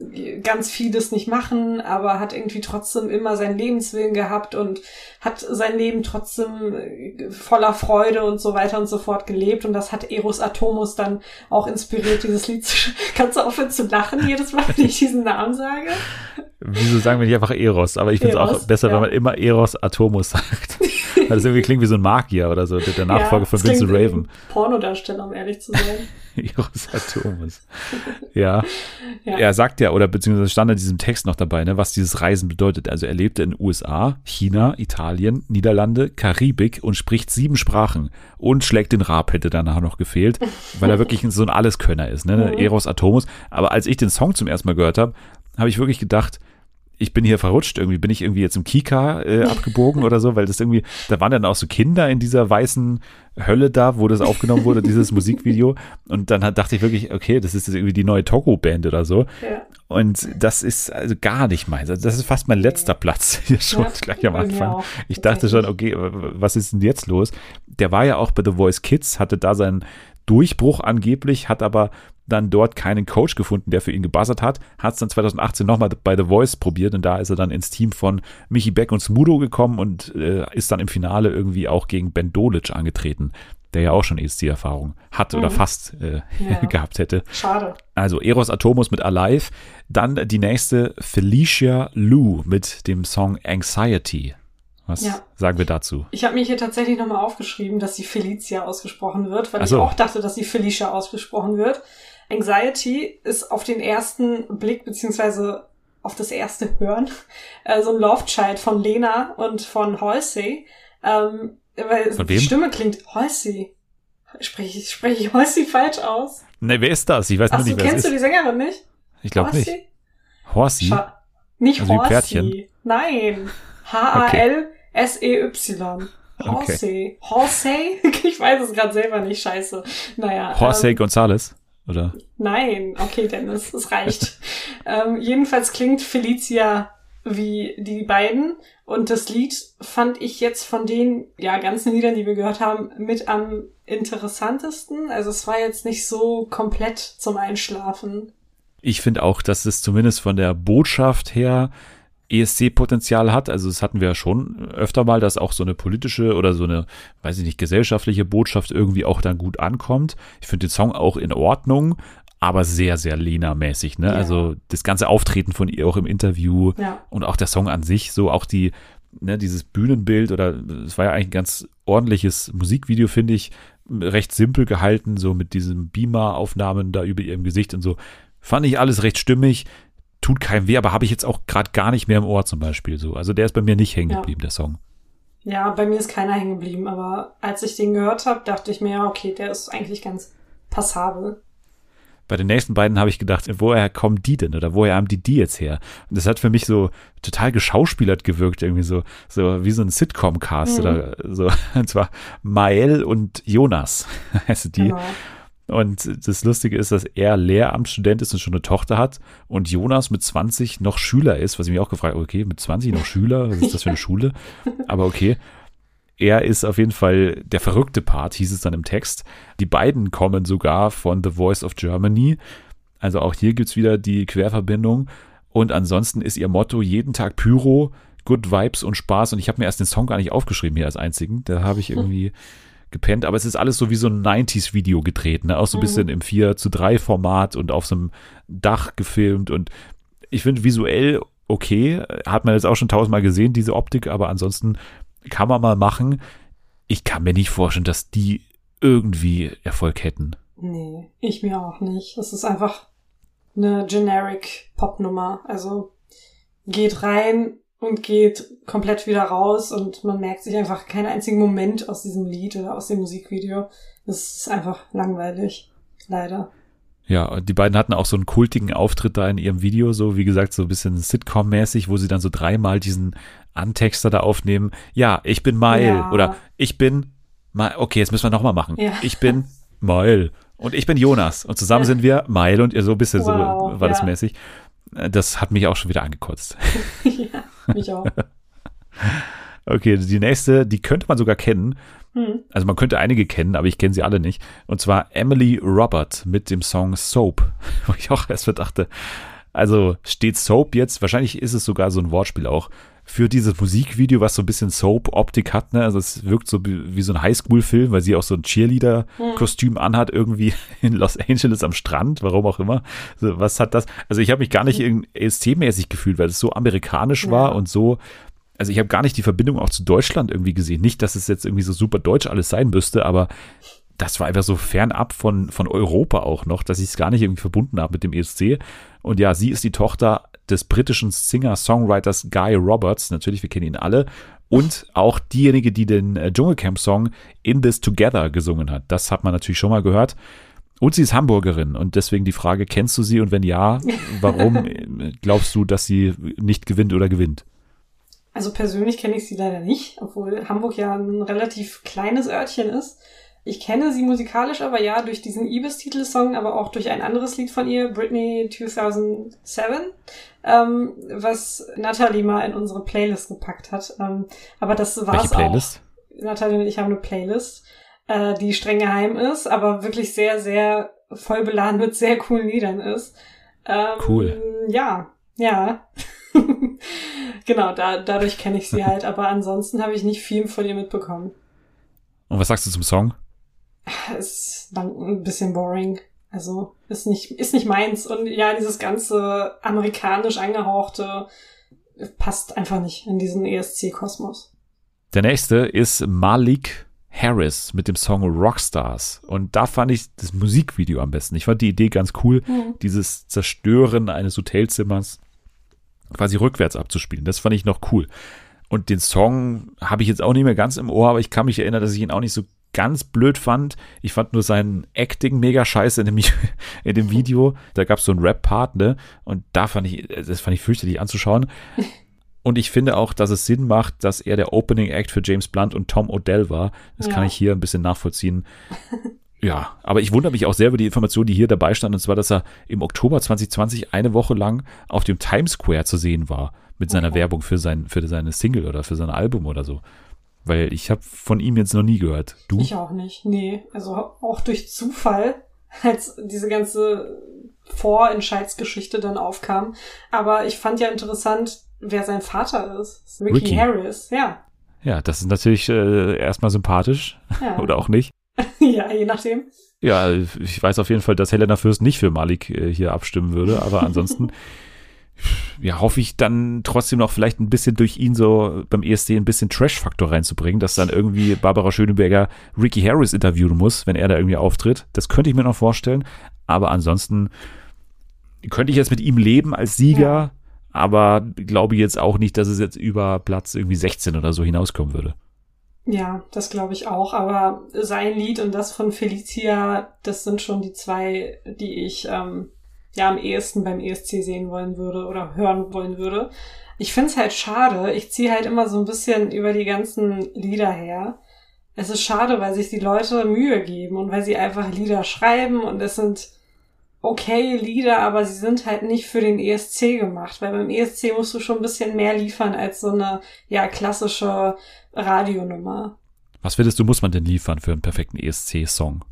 ganz vieles nicht machen, aber hat irgendwie trotzdem immer seinen Lebenswillen gehabt und hat sein Leben trotzdem äh, voller Freude und so weiter und so fort gelebt. Und das hat Eros Atomus dann auch inspiriert, dieses Lied zu. Kannst du aufhören zu lachen jedes Mal, wenn ich diesen Namen sage? Wieso sagen wir nicht einfach Eros? Aber ich finde es auch besser, ja. wenn man immer Eros Atomus sagt. Weil das irgendwie klingt wie so ein Magier oder so, der Nachfolger ja, von Vincent Raven. Pornodarsteller, um ehrlich zu sein. Eros Atomus. Ja. ja. Er sagt ja, oder beziehungsweise stand in diesem Text noch dabei, ne, was dieses Reisen bedeutet. Also er lebte in USA, China, Italien, Niederlande, Karibik und spricht sieben Sprachen und schlägt den Rab, hätte danach noch gefehlt, weil er wirklich so ein Alleskönner ist, ne? Mhm. Eros Atomus. Aber als ich den Song zum ersten Mal gehört habe, habe ich wirklich gedacht, ich bin hier verrutscht, irgendwie bin ich irgendwie jetzt im Kika äh, abgebogen oder so, weil das irgendwie, da waren dann auch so Kinder in dieser weißen Hölle da, wo das aufgenommen wurde, dieses Musikvideo. Und dann hat, dachte ich wirklich, okay, das ist irgendwie die neue Togo-Band oder so. Ja. Und das ist also gar nicht meins. Also das ist fast mein letzter Platz hier schon ja, gleich am Anfang. Ich dachte schon, okay, was ist denn jetzt los? Der war ja auch bei The Voice Kids, hatte da seinen Durchbruch angeblich, hat aber dann dort keinen Coach gefunden, der für ihn gebuzzert hat, hat es dann 2018 nochmal bei The Voice probiert und da ist er dann ins Team von Michi Beck und Smudo gekommen und äh, ist dann im Finale irgendwie auch gegen Ben Dolic angetreten, der ja auch schon ESC-Erfahrung hat mhm. oder fast äh, ja. gehabt hätte. Schade. Also Eros Atomus mit Alive, dann die nächste Felicia Lou mit dem Song Anxiety. Was ja. sagen wir dazu? Ich habe mir hier tatsächlich nochmal aufgeschrieben, dass sie Felicia ausgesprochen wird, weil so. ich auch dachte, dass sie Felicia ausgesprochen wird. Anxiety ist auf den ersten Blick, beziehungsweise auf das erste Hören, äh, so ein Love Child von Lena und von Halsey. Ähm, weil von wem? die Stimme klingt Halsey. Spreche ich, spreche ich Halsey falsch aus? Ne, wer ist das? Ich weiß Ach, nicht, wer kennst du die Sängerin nicht? Ich glaube nicht. Horsey? Scha nicht also Horsey. Nein. H-A-L-S-E-Y. Horsey. Horsey? Ich weiß es gerade selber nicht, scheiße. Naja. Horsey ähm, Gonzales, oder? Nein, okay, Dennis, es reicht. ähm, jedenfalls klingt Felicia wie die beiden. Und das Lied fand ich jetzt von den ja, ganzen Liedern, die wir gehört haben, mit am interessantesten. Also es war jetzt nicht so komplett zum Einschlafen. Ich finde auch, dass es zumindest von der Botschaft her ESC-Potenzial hat. Also das hatten wir ja schon öfter mal, dass auch so eine politische oder so eine, weiß ich nicht, gesellschaftliche Botschaft irgendwie auch dann gut ankommt. Ich finde den Song auch in Ordnung, aber sehr, sehr Lena-mäßig. Ne? Ja. Also das ganze Auftreten von ihr auch im Interview ja. und auch der Song an sich, so auch die, ne, dieses Bühnenbild oder es war ja eigentlich ein ganz ordentliches Musikvideo, finde ich, recht simpel gehalten, so mit diesen Beamer-Aufnahmen da über ihrem Gesicht und so. Fand ich alles recht stimmig tut keinem weh, aber habe ich jetzt auch gerade gar nicht mehr im Ohr zum Beispiel so. Also der ist bei mir nicht hängen geblieben, ja. der Song. Ja, bei mir ist keiner hängen geblieben, aber als ich den gehört habe, dachte ich mir, ja, okay, der ist eigentlich ganz passabel. Bei den nächsten beiden habe ich gedacht, woher kommen die denn oder woher haben die die jetzt her? Und das hat für mich so total geschauspielert gewirkt, irgendwie so, so wie so ein Sitcom-Cast mhm. oder so. Und zwar Mael und Jonas heißen die. Genau. Und das Lustige ist, dass er Lehramtsstudent ist und schon eine Tochter hat und Jonas mit 20 noch Schüler ist, was ich mich auch gefragt habe, okay, mit 20 noch Schüler, was ist das für eine Schule? Aber okay. Er ist auf jeden Fall der verrückte Part, hieß es dann im Text. Die beiden kommen sogar von The Voice of Germany. Also auch hier gibt's wieder die Querverbindung. Und ansonsten ist ihr Motto jeden Tag Pyro, Good Vibes und Spaß. Und ich habe mir erst den Song gar nicht aufgeschrieben hier als einzigen. Da habe ich irgendwie gepennt, aber es ist alles so wie so ein 90s-Video gedreht, ne? Auch so ein mhm. bisschen im 4 zu 3 Format und auf so einem Dach gefilmt und ich finde visuell okay, hat man jetzt auch schon tausendmal gesehen, diese Optik, aber ansonsten kann man mal machen. Ich kann mir nicht vorstellen, dass die irgendwie Erfolg hätten. Nee, ich mir auch nicht. Es ist einfach eine generic Pop-Nummer. Also geht rein, und geht komplett wieder raus und man merkt sich einfach keinen einzigen Moment aus diesem Lied oder aus dem Musikvideo. Es ist einfach langweilig. Leider. Ja, die beiden hatten auch so einen kultigen Auftritt da in ihrem Video, so wie gesagt, so ein bisschen Sitcom-mäßig, wo sie dann so dreimal diesen Antexter da aufnehmen. Ja, ich bin Mile ja. oder ich bin Mile. Okay, jetzt müssen wir nochmal machen. Ja. Ich bin Mile und ich bin Jonas und zusammen ja. sind wir Mile und ihr so ein bisschen wow, so war das mäßig. Das hat mich auch schon wieder angekotzt. ja. Mich auch. okay, die nächste, die könnte man sogar kennen. Hm. Also man könnte einige kennen, aber ich kenne sie alle nicht. Und zwar Emily Robert mit dem Song Soap, wo ich auch erst dachte, also steht Soap jetzt, wahrscheinlich ist es sogar so ein Wortspiel auch, für dieses Musikvideo, was so ein bisschen Soap-Optik hat. Ne? Also es wirkt so wie so ein Highschool-Film, weil sie auch so ein Cheerleader-Kostüm anhat, irgendwie in Los Angeles am Strand, warum auch immer. Also was hat das? Also ich habe mich gar nicht ESC-mäßig gefühlt, weil es so amerikanisch ja. war und so also ich habe gar nicht die Verbindung auch zu Deutschland irgendwie gesehen. Nicht, dass es jetzt irgendwie so super deutsch alles sein müsste, aber das war einfach so fernab von, von Europa auch noch, dass ich es gar nicht irgendwie verbunden habe mit dem ESC. Und ja, sie ist die Tochter des britischen Singer-Songwriters Guy Roberts, natürlich, wir kennen ihn alle, und auch diejenige, die den äh, Dschungelcamp-Song In This Together gesungen hat. Das hat man natürlich schon mal gehört. Und sie ist Hamburgerin und deswegen die Frage, kennst du sie und wenn ja, warum glaubst du, dass sie nicht gewinnt oder gewinnt? Also persönlich kenne ich sie leider nicht, obwohl Hamburg ja ein relativ kleines Örtchen ist. Ich kenne sie musikalisch aber ja durch diesen Ibis-Titelsong, aber auch durch ein anderes Lied von ihr, Britney 2007, ähm, was Natalie mal in unsere Playlist gepackt hat. Ähm, aber das war Welche Playlist? Auch. Natalie und ich haben eine Playlist, äh, die streng geheim ist, aber wirklich sehr, sehr voll beladen mit sehr coolen Liedern ist. Ähm, cool. Ja, ja. genau, da, dadurch kenne ich sie halt, aber ansonsten habe ich nicht viel von ihr mitbekommen. Und was sagst du zum Song? Ist dann ein bisschen boring. Also ist nicht, ist nicht meins. Und ja, dieses ganze amerikanisch angehauchte passt einfach nicht in diesen ESC-Kosmos. Der nächste ist Malik Harris mit dem Song Rockstars. Und da fand ich das Musikvideo am besten. Ich fand die Idee ganz cool, mhm. dieses Zerstören eines Hotelzimmers quasi rückwärts abzuspielen. Das fand ich noch cool. Und den Song habe ich jetzt auch nicht mehr ganz im Ohr, aber ich kann mich erinnern, dass ich ihn auch nicht so ganz blöd fand. Ich fand nur sein Acting mega scheiße in dem, in dem Video. Da gab es so einen Rap-Part, ne? Und da fand ich, das fand ich fürchterlich anzuschauen. Und ich finde auch, dass es Sinn macht, dass er der Opening Act für James Blunt und Tom Odell war. Das ja. kann ich hier ein bisschen nachvollziehen. Ja, aber ich wundere mich auch sehr über die Information, die hier dabei stand, und zwar, dass er im Oktober 2020 eine Woche lang auf dem Times Square zu sehen war mit seiner okay. Werbung für sein für seine Single oder für sein Album oder so. Weil ich habe von ihm jetzt noch nie gehört. Du? Ich auch nicht. Nee, also auch durch Zufall, als diese ganze Vorentscheidsgeschichte dann aufkam. Aber ich fand ja interessant, wer sein Vater ist. Ricky, Ricky. Harris, ja. Ja, das ist natürlich äh, erstmal sympathisch ja. oder auch nicht. ja, je nachdem. Ja, ich weiß auf jeden Fall, dass Helena Fürst nicht für Malik äh, hier abstimmen würde, aber ansonsten ja, hoffe ich dann trotzdem noch vielleicht ein bisschen durch ihn so beim ESC ein bisschen Trash-Faktor reinzubringen, dass dann irgendwie Barbara Schöneberger Ricky Harris interviewen muss, wenn er da irgendwie auftritt. Das könnte ich mir noch vorstellen. Aber ansonsten könnte ich jetzt mit ihm leben als Sieger, ja. aber glaube jetzt auch nicht, dass es jetzt über Platz irgendwie 16 oder so hinauskommen würde. Ja, das glaube ich auch. Aber sein Lied und das von Felicia, das sind schon die zwei, die ich ähm, ja am ehesten beim ESC sehen wollen würde oder hören wollen würde. Ich find's halt schade. Ich ziehe halt immer so ein bisschen über die ganzen Lieder her. Es ist schade, weil sich die Leute Mühe geben und weil sie einfach Lieder schreiben und es sind okay Lieder, aber sie sind halt nicht für den ESC gemacht, weil beim ESC musst du schon ein bisschen mehr liefern als so eine ja klassische Radionummer. Was findest du, muss man denn liefern für einen perfekten ESC-Song?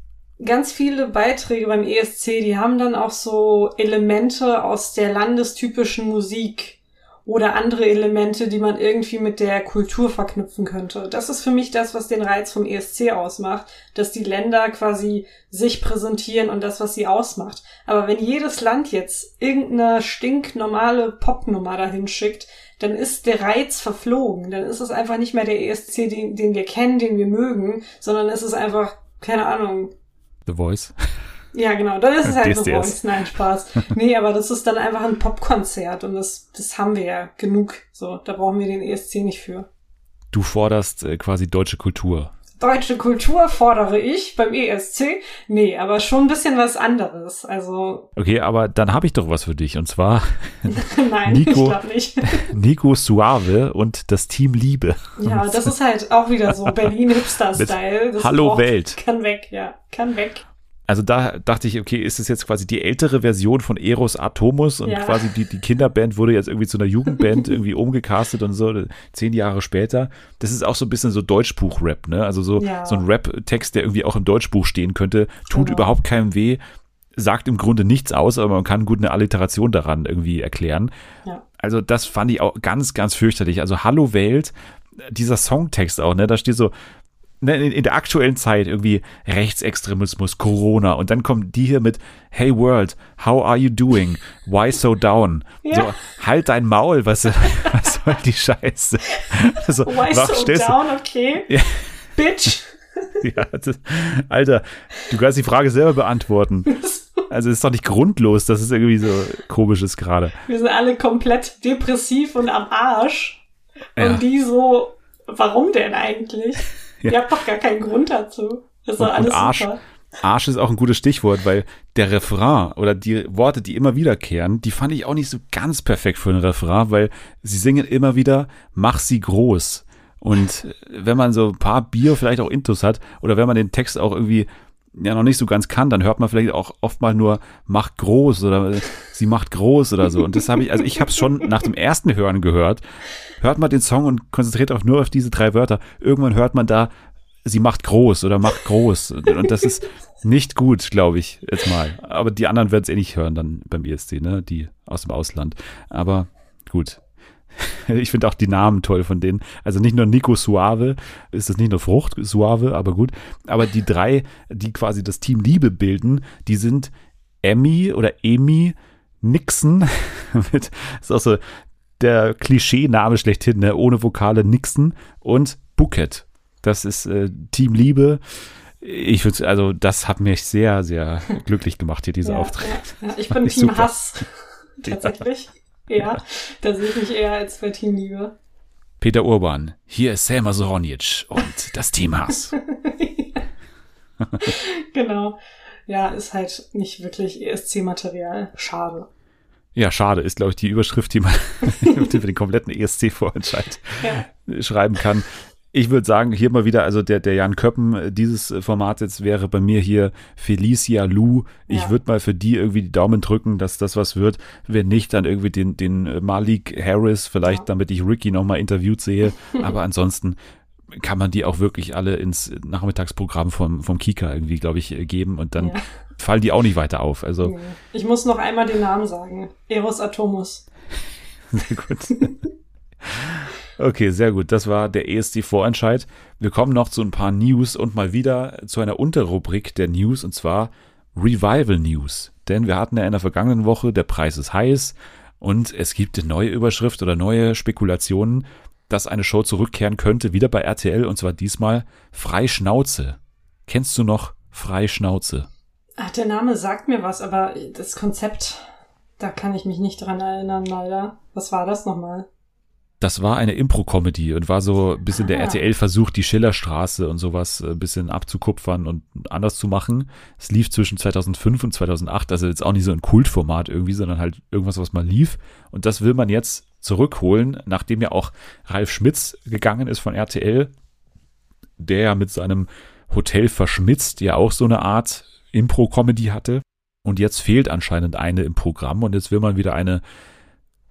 Ganz viele Beiträge beim ESC, die haben dann auch so Elemente aus der landestypischen Musik oder andere Elemente, die man irgendwie mit der Kultur verknüpfen könnte. Das ist für mich das, was den Reiz vom ESC ausmacht, dass die Länder quasi sich präsentieren und das, was sie ausmacht. Aber wenn jedes Land jetzt irgendeine stinknormale Popnummer dahin schickt, dann ist der Reiz verflogen. Dann ist es einfach nicht mehr der ESC, den, den wir kennen, den wir mögen, sondern es ist einfach, keine Ahnung. The Voice. Ja, genau, dann ist es halt DSDS. The Voice. Nein, Spaß. Nee, aber das ist dann einfach ein Popkonzert und das, das haben wir ja genug. So, da brauchen wir den ESC nicht für. Du forderst äh, quasi deutsche Kultur. Deutsche Kultur fordere ich beim ESC. Nee, aber schon ein bisschen was anderes. Also. Okay, aber dann habe ich doch was für dich. Und zwar Nein, Nico. Nico Suave und das Team Liebe. Ja, das ist halt auch wieder so Berlin Hipster-Style. Hallo braucht, Welt. Kann weg, ja. Kann weg. Also da dachte ich, okay, ist es jetzt quasi die ältere Version von Eros Atomus und ja. quasi die, die Kinderband wurde jetzt irgendwie zu einer Jugendband irgendwie umgecastet und so, zehn Jahre später. Das ist auch so ein bisschen so Deutschbuch-Rap, ne? Also so, ja. so ein Rap-Text, der irgendwie auch im Deutschbuch stehen könnte, tut genau. überhaupt keinem weh, sagt im Grunde nichts aus, aber man kann gut eine Alliteration daran irgendwie erklären. Ja. Also das fand ich auch ganz, ganz fürchterlich. Also Hallo Welt, dieser Songtext auch, ne? Da steht so, in, in der aktuellen Zeit irgendwie Rechtsextremismus, Corona und dann kommen die hier mit Hey World, how are you doing? Why so down? Ja. So, halt dein Maul, was, was soll die Scheiße? So, Why so down, okay? Ja. Bitch. Ja, das, Alter, du kannst die Frage selber beantworten. Also ist doch nicht grundlos, dass es irgendwie so komisch ist gerade. Wir sind alle komplett depressiv und am Arsch. Ja. Und die so, warum denn eigentlich? Ihr habt doch gar keinen Grund dazu. Das ist doch alles und Arsch, super. Arsch ist auch ein gutes Stichwort, weil der Refrain oder die Worte, die immer wiederkehren, die fand ich auch nicht so ganz perfekt für ein Refrain, weil sie singen immer wieder, mach sie groß. Und wenn man so ein paar Bier vielleicht auch Intus hat oder wenn man den Text auch irgendwie ja noch nicht so ganz kann, dann hört man vielleicht auch oft mal nur macht groß oder sie macht groß oder so. Und das habe ich, also ich habe es schon nach dem ersten Hören gehört. Hört man den Song und konzentriert auch nur auf diese drei Wörter. Irgendwann hört man da, sie macht groß oder macht groß. Und das ist nicht gut, glaube ich, jetzt mal. Aber die anderen werden es eh nicht hören dann beim ESC, ne? Die aus dem Ausland. Aber gut. Ich finde auch die Namen toll von denen. Also nicht nur Nico Suave, ist das nicht nur Frucht Suave, aber gut. Aber die drei, die quasi das Team Liebe bilden, die sind Emmy oder Emi Nixon mit, ist auch so der Klischee-Name schlechthin, ne? ohne Vokale Nixon und Bouquet. Das ist äh, Team Liebe. Ich würde, also das hat mich sehr, sehr glücklich gemacht hier, dieser ja, Auftritt. Ja. Ich bin Team super. Hass, tatsächlich. Ja, da sehe ich mich eher als bei Team Liebe. Peter Urban, hier ist Selma Soronic und das Team Hass. genau. Ja, ist halt nicht wirklich ESC-Material. Schade. Ja, schade, ist, glaube ich, die Überschrift, die man für den kompletten ESC-Vorentscheid ja. schreiben kann. Ich würde sagen, hier mal wieder, also der, der Jan Köppen dieses Format jetzt wäre bei mir hier Felicia Lu. Ich ja. würde mal für die irgendwie die Daumen drücken, dass das was wird. Wenn nicht, dann irgendwie den, den Malik Harris, vielleicht ja. damit ich Ricky nochmal interviewt sehe. Aber ansonsten kann man die auch wirklich alle ins Nachmittagsprogramm vom, vom Kika irgendwie, glaube ich, geben und dann ja. fallen die auch nicht weiter auf. Also ich muss noch einmal den Namen sagen. Eros Atomus. Sehr gut. Okay, sehr gut. Das war der ESD-Vorentscheid. Wir kommen noch zu ein paar News und mal wieder zu einer Unterrubrik der News und zwar Revival News. Denn wir hatten ja in der vergangenen Woche, der Preis ist heiß und es gibt eine neue Überschrift oder neue Spekulationen, dass eine Show zurückkehren könnte, wieder bei RTL und zwar diesmal Freischnauze. Kennst du noch Freischnauze? Ach, der Name sagt mir was, aber das Konzept, da kann ich mich nicht dran erinnern, leider. Was war das nochmal? Das war eine Impro-Comedy und war so ein bisschen ah. der RTL-Versuch, die Schillerstraße und sowas ein bisschen abzukupfern und anders zu machen. Es lief zwischen 2005 und 2008, also jetzt auch nicht so ein Kultformat irgendwie, sondern halt irgendwas, was mal lief. Und das will man jetzt zurückholen, nachdem ja auch Ralf Schmitz gegangen ist von RTL, der ja mit seinem Hotel verschmitzt ja auch so eine Art Impro-Comedy hatte. Und jetzt fehlt anscheinend eine im Programm und jetzt will man wieder eine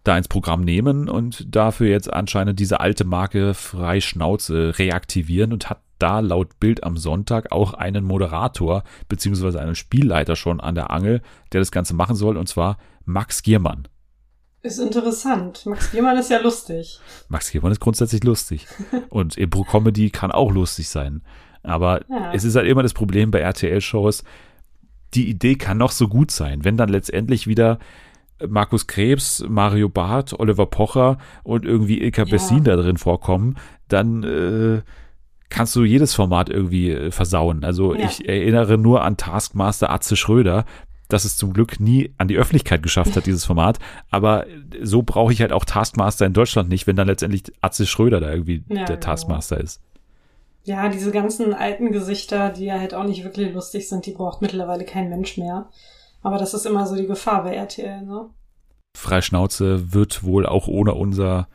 da ins Programm nehmen und dafür jetzt anscheinend diese alte Marke Freischnauze reaktivieren und hat da laut Bild am Sonntag auch einen Moderator beziehungsweise einen Spielleiter schon an der Angel, der das Ganze machen soll, und zwar Max Giermann. Ist interessant. Max Giermann ist ja lustig. Max Giermann ist grundsätzlich lustig. Und Impro-Comedy kann auch lustig sein. Aber ja. es ist halt immer das Problem bei RTL-Shows, die Idee kann noch so gut sein, wenn dann letztendlich wieder Markus Krebs, Mario Barth, Oliver Pocher und irgendwie Ilka ja. Bessin da drin vorkommen, dann äh, kannst du jedes Format irgendwie äh, versauen. Also ja. ich erinnere nur an Taskmaster Atze Schröder, dass es zum Glück nie an die Öffentlichkeit geschafft hat, dieses Format. Aber so brauche ich halt auch Taskmaster in Deutschland nicht, wenn dann letztendlich Atze Schröder da irgendwie ja, der genau. Taskmaster ist. Ja, diese ganzen alten Gesichter, die ja halt auch nicht wirklich lustig sind, die braucht mittlerweile kein Mensch mehr. Aber das ist immer so die Gefahr bei RTL, ne? Freischnauze wird wohl auch ohne unser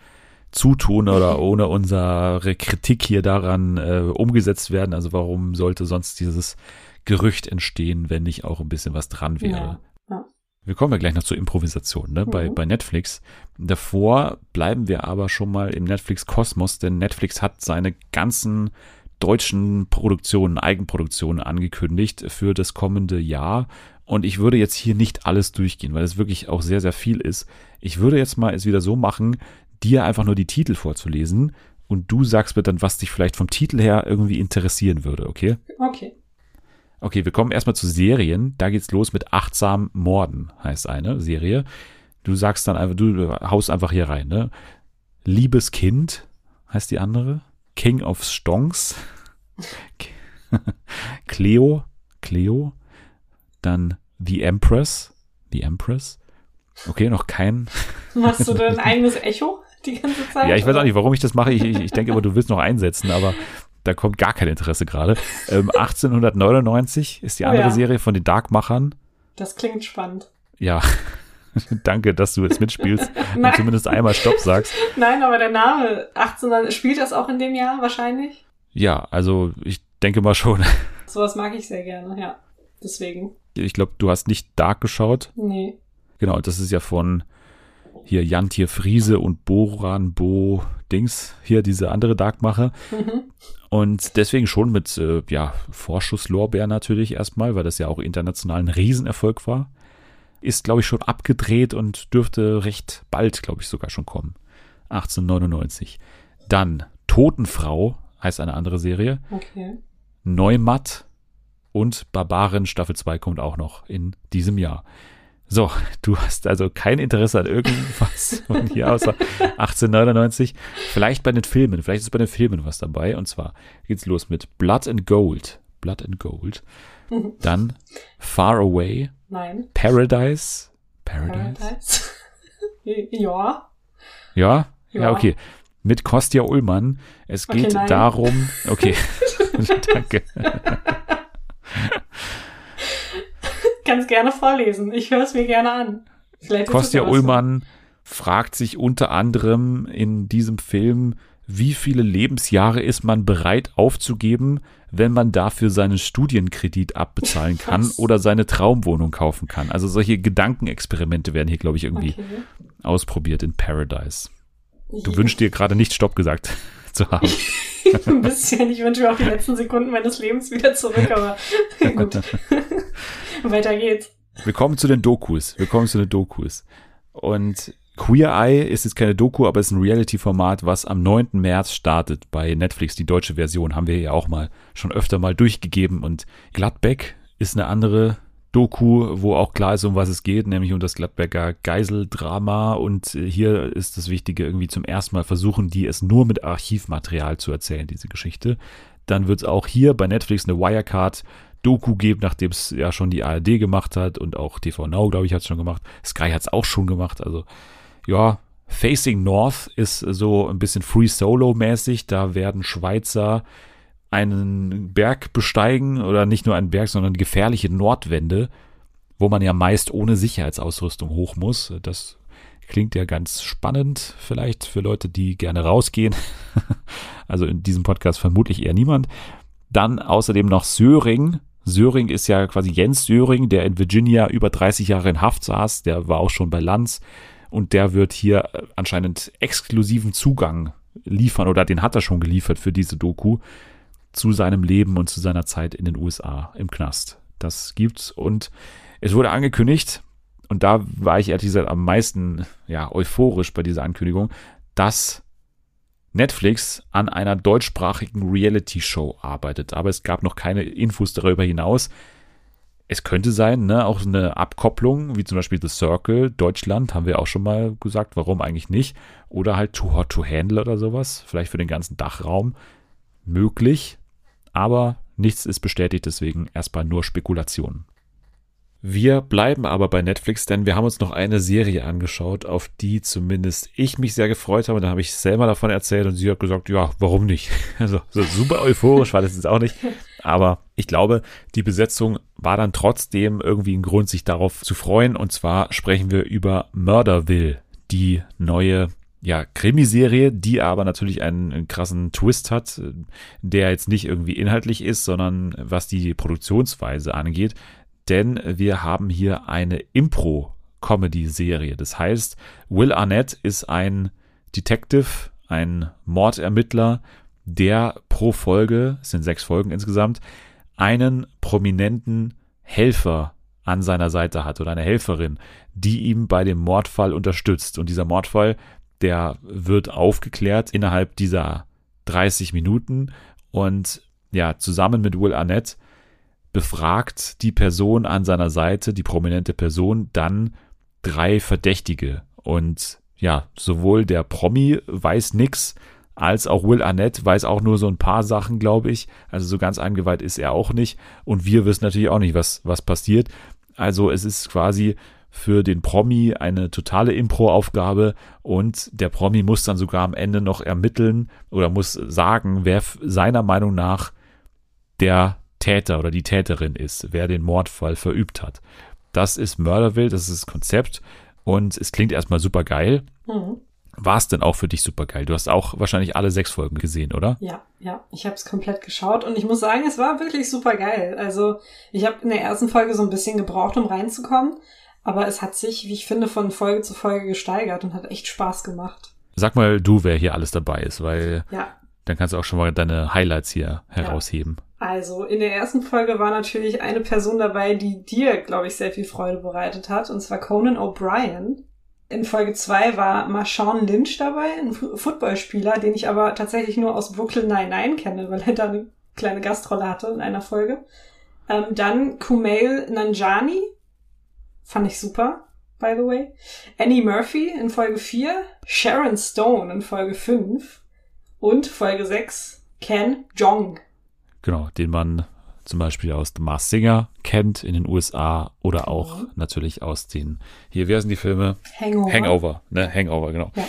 Zutun oder ohne unsere Kritik hier daran äh, umgesetzt werden. Also warum sollte sonst dieses Gerücht entstehen, wenn nicht auch ein bisschen was dran wäre? Ja, ja. Wir kommen ja gleich noch zur Improvisation ne? Mhm. bei, bei Netflix. Davor bleiben wir aber schon mal im Netflix-Kosmos, denn Netflix hat seine ganzen deutschen Produktionen, Eigenproduktionen angekündigt für das kommende Jahr. Und ich würde jetzt hier nicht alles durchgehen, weil es wirklich auch sehr, sehr viel ist. Ich würde jetzt mal es wieder so machen, dir einfach nur die Titel vorzulesen und du sagst mir dann, was dich vielleicht vom Titel her irgendwie interessieren würde, okay? Okay. Okay, wir kommen erstmal zu Serien. Da geht's los mit Achtsam Morden, heißt eine Serie. Du sagst dann einfach, du haust einfach hier rein, ne? Liebes Kind heißt die andere. King of Stonks. Cleo. Cleo dann The Empress. The Empress. Okay, noch kein. Machst du dein eigenes Echo die ganze Zeit? Ja, ich weiß auch nicht, warum ich das mache. Ich, ich, ich denke immer, du willst noch einsetzen, aber da kommt gar kein Interesse gerade. Ähm, 1899 ist die oh, andere ja. Serie von den Darkmachern. Das klingt spannend. Ja. Danke, dass du jetzt mitspielst und zumindest einmal Stopp sagst. Nein, aber der Name 1800 spielt das auch in dem Jahr wahrscheinlich? Ja, also ich denke mal schon. Sowas mag ich sehr gerne, ja. Deswegen. Ich glaube, du hast nicht Dark geschaut. Nee. Genau, das ist ja von hier Jantier Friese und Boran Bo Dings, hier diese andere Darkmacher. Mhm. Und deswegen schon mit äh, ja, Vorschusslorbeer natürlich erstmal, weil das ja auch international ein Riesenerfolg war. Ist, glaube ich, schon abgedreht und dürfte recht bald, glaube ich, sogar schon kommen. 1899. Dann Totenfrau heißt eine andere Serie. Okay. Neumatt und Barbaren Staffel 2 kommt auch noch in diesem Jahr. So, du hast also kein Interesse an irgendwas von hier außer 1899. Vielleicht bei den Filmen, vielleicht ist bei den Filmen was dabei. Und zwar geht's los mit Blood and Gold. Blood and Gold. Dann Far Away. Nein. Paradise. Paradise. Paradise. ja. Ja? Ja, okay. Mit Kostja Ullmann. Es geht okay, darum. Okay. Danke. Kannst gerne vorlesen. Ich höre es mir gerne an. Vielleicht Kostja Ullmann fragt sich unter anderem in diesem Film, wie viele Lebensjahre ist man bereit aufzugeben, wenn man dafür seinen Studienkredit abbezahlen kann Was? oder seine Traumwohnung kaufen kann. Also solche Gedankenexperimente werden hier, glaube ich, irgendwie Okay. ausprobiert in Paradise. Du Ja. wünschst dir gerade nicht Stopp gesagt zu haben. Ein bisschen. Ich wünsche mir auch die letzten Sekunden meines Lebens wieder zurück, aber gut. Weiter geht's. Wir kommen zu den Dokus. Wir kommen zu den Dokus. Und Queer Eye ist jetzt keine Doku, aber ist ein Reality-Format, was am 9. März startet bei Netflix. Die deutsche Version haben wir ja auch mal schon öfter mal durchgegeben. Und Gladbeck ist eine andere Doku, wo auch klar ist, um was es geht, nämlich um das Gladbecker Geiseldrama. Und äh, hier ist das Wichtige, irgendwie zum ersten Mal versuchen, die es nur mit Archivmaterial zu erzählen, diese Geschichte. Dann wird es auch hier bei Netflix eine Wirecard Doku geben, nachdem es ja schon die ARD gemacht hat und auch TV Now, glaube ich, hat es schon gemacht. Sky hat es auch schon gemacht. Also ja, Facing North ist so ein bisschen Free Solo-mäßig. Da werden Schweizer einen Berg besteigen oder nicht nur einen Berg, sondern gefährliche Nordwände, wo man ja meist ohne Sicherheitsausrüstung hoch muss. Das klingt ja ganz spannend, vielleicht für Leute, die gerne rausgehen. also in diesem Podcast vermutlich eher niemand. Dann außerdem noch Söring. Söring ist ja quasi Jens Söring, der in Virginia über 30 Jahre in Haft saß. Der war auch schon bei Lanz. Und der wird hier anscheinend exklusiven Zugang liefern oder den hat er schon geliefert für diese Doku zu seinem Leben und zu seiner Zeit in den USA im Knast. Das gibt's und es wurde angekündigt und da war ich ehrlich gesagt am meisten ja euphorisch bei dieser Ankündigung, dass Netflix an einer deutschsprachigen Reality-Show arbeitet, aber es gab noch keine Infos darüber hinaus. Es könnte sein, ne, auch eine Abkopplung, wie zum Beispiel The Circle, Deutschland, haben wir auch schon mal gesagt, warum eigentlich nicht. Oder halt Too Hot to Handle oder sowas, vielleicht für den ganzen Dachraum. Möglich, aber nichts ist bestätigt, deswegen erstmal nur Spekulationen. Wir bleiben aber bei Netflix, denn wir haben uns noch eine Serie angeschaut, auf die zumindest ich mich sehr gefreut habe. Da habe ich selber davon erzählt und sie hat gesagt, ja, warum nicht? Also so super euphorisch war das jetzt auch nicht. Aber ich glaube, die Besetzung war dann trotzdem irgendwie ein Grund, sich darauf zu freuen. Und zwar sprechen wir über Murderville, die neue ja, Krimiserie, die aber natürlich einen, einen krassen Twist hat, der jetzt nicht irgendwie inhaltlich ist, sondern was die Produktionsweise angeht. Denn wir haben hier eine Impro-Comedy-Serie. Das heißt, Will Arnett ist ein Detective, ein Mordermittler, der pro Folge, es sind sechs Folgen insgesamt, einen prominenten Helfer an seiner Seite hat oder eine Helferin, die ihm bei dem Mordfall unterstützt. Und dieser Mordfall, der wird aufgeklärt innerhalb dieser 30 Minuten und ja, zusammen mit Will Arnett befragt die Person an seiner Seite, die prominente Person, dann drei Verdächtige. Und ja, sowohl der Promi weiß nix, als auch Will Arnett weiß auch nur so ein paar Sachen, glaube ich. Also so ganz eingeweiht ist er auch nicht. Und wir wissen natürlich auch nicht, was, was passiert. Also es ist quasi für den Promi eine totale Impro-Aufgabe und der Promi muss dann sogar am Ende noch ermitteln oder muss sagen, wer seiner Meinung nach der Täter oder die Täterin ist, wer den Mordfall verübt hat. Das ist Murderville, das ist das Konzept und es klingt erstmal super geil. Mhm. War es denn auch für dich super geil? Du hast auch wahrscheinlich alle sechs Folgen gesehen, oder? Ja, ja, ich habe es komplett geschaut und ich muss sagen, es war wirklich super geil. Also ich habe in der ersten Folge so ein bisschen gebraucht, um reinzukommen, aber es hat sich, wie ich finde, von Folge zu Folge gesteigert und hat echt Spaß gemacht. Sag mal du, wer hier alles dabei ist, weil Ja, dann kannst du auch schon mal deine Highlights hier herausheben. Also, in der ersten Folge war natürlich eine Person dabei, die dir, glaube ich, sehr viel Freude bereitet hat, und zwar Conan O'Brien. In Folge 2 war Marshawn Lynch dabei, ein Footballspieler, den ich aber tatsächlich nur aus Brooklyn Nine-Nine kenne, weil er da eine kleine Gastrolle hatte in einer Folge. Ähm, dann Kumail Nanjani, fand ich super, by the way. Annie Murphy in Folge 4, Sharon Stone in Folge 5 und Folge 6 Ken Jong. Genau, den man zum Beispiel aus The Mars Singer kennt in den USA oder auch Mhm. natürlich aus den, hier, wie heißen die Filme? Hangover. Hangover, ne? Hangover, genau. Ja.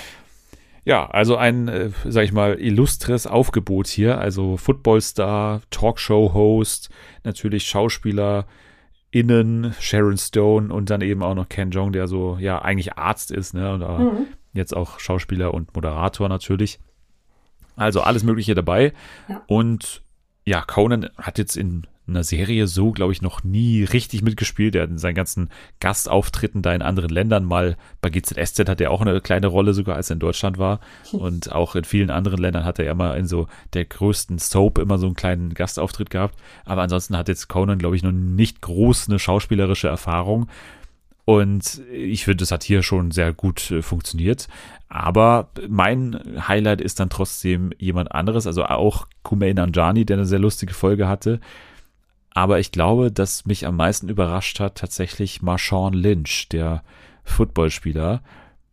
Ja, also ein, äh, sag ich mal, illustres Aufgebot hier. Also Footballstar, Talkshow-Host, natürlich Schauspieler, innen Sharon Stone und dann eben auch noch Ken Jong, der so ja eigentlich Arzt ist, ne? Und mhm. jetzt auch Schauspieler und Moderator natürlich. Also alles Mögliche dabei. Ja. Und ja, Conan hat jetzt in einer Serie so, glaube ich, noch nie richtig mitgespielt. Er hat in seinen ganzen Gastauftritten da in anderen Ländern mal, bei GZSZ hat er auch eine kleine Rolle, sogar als er in Deutschland war. Und auch in vielen anderen Ländern hat er ja immer in so der größten Soap immer so einen kleinen Gastauftritt gehabt. Aber ansonsten hat jetzt Conan, glaube ich, noch nicht groß eine schauspielerische Erfahrung. Und ich finde, das hat hier schon sehr gut äh, funktioniert. Aber mein Highlight ist dann trotzdem jemand anderes, also auch Kumail Nanjani, der eine sehr lustige Folge hatte. Aber ich glaube, dass mich am meisten überrascht hat tatsächlich Marshawn Lynch, der Footballspieler,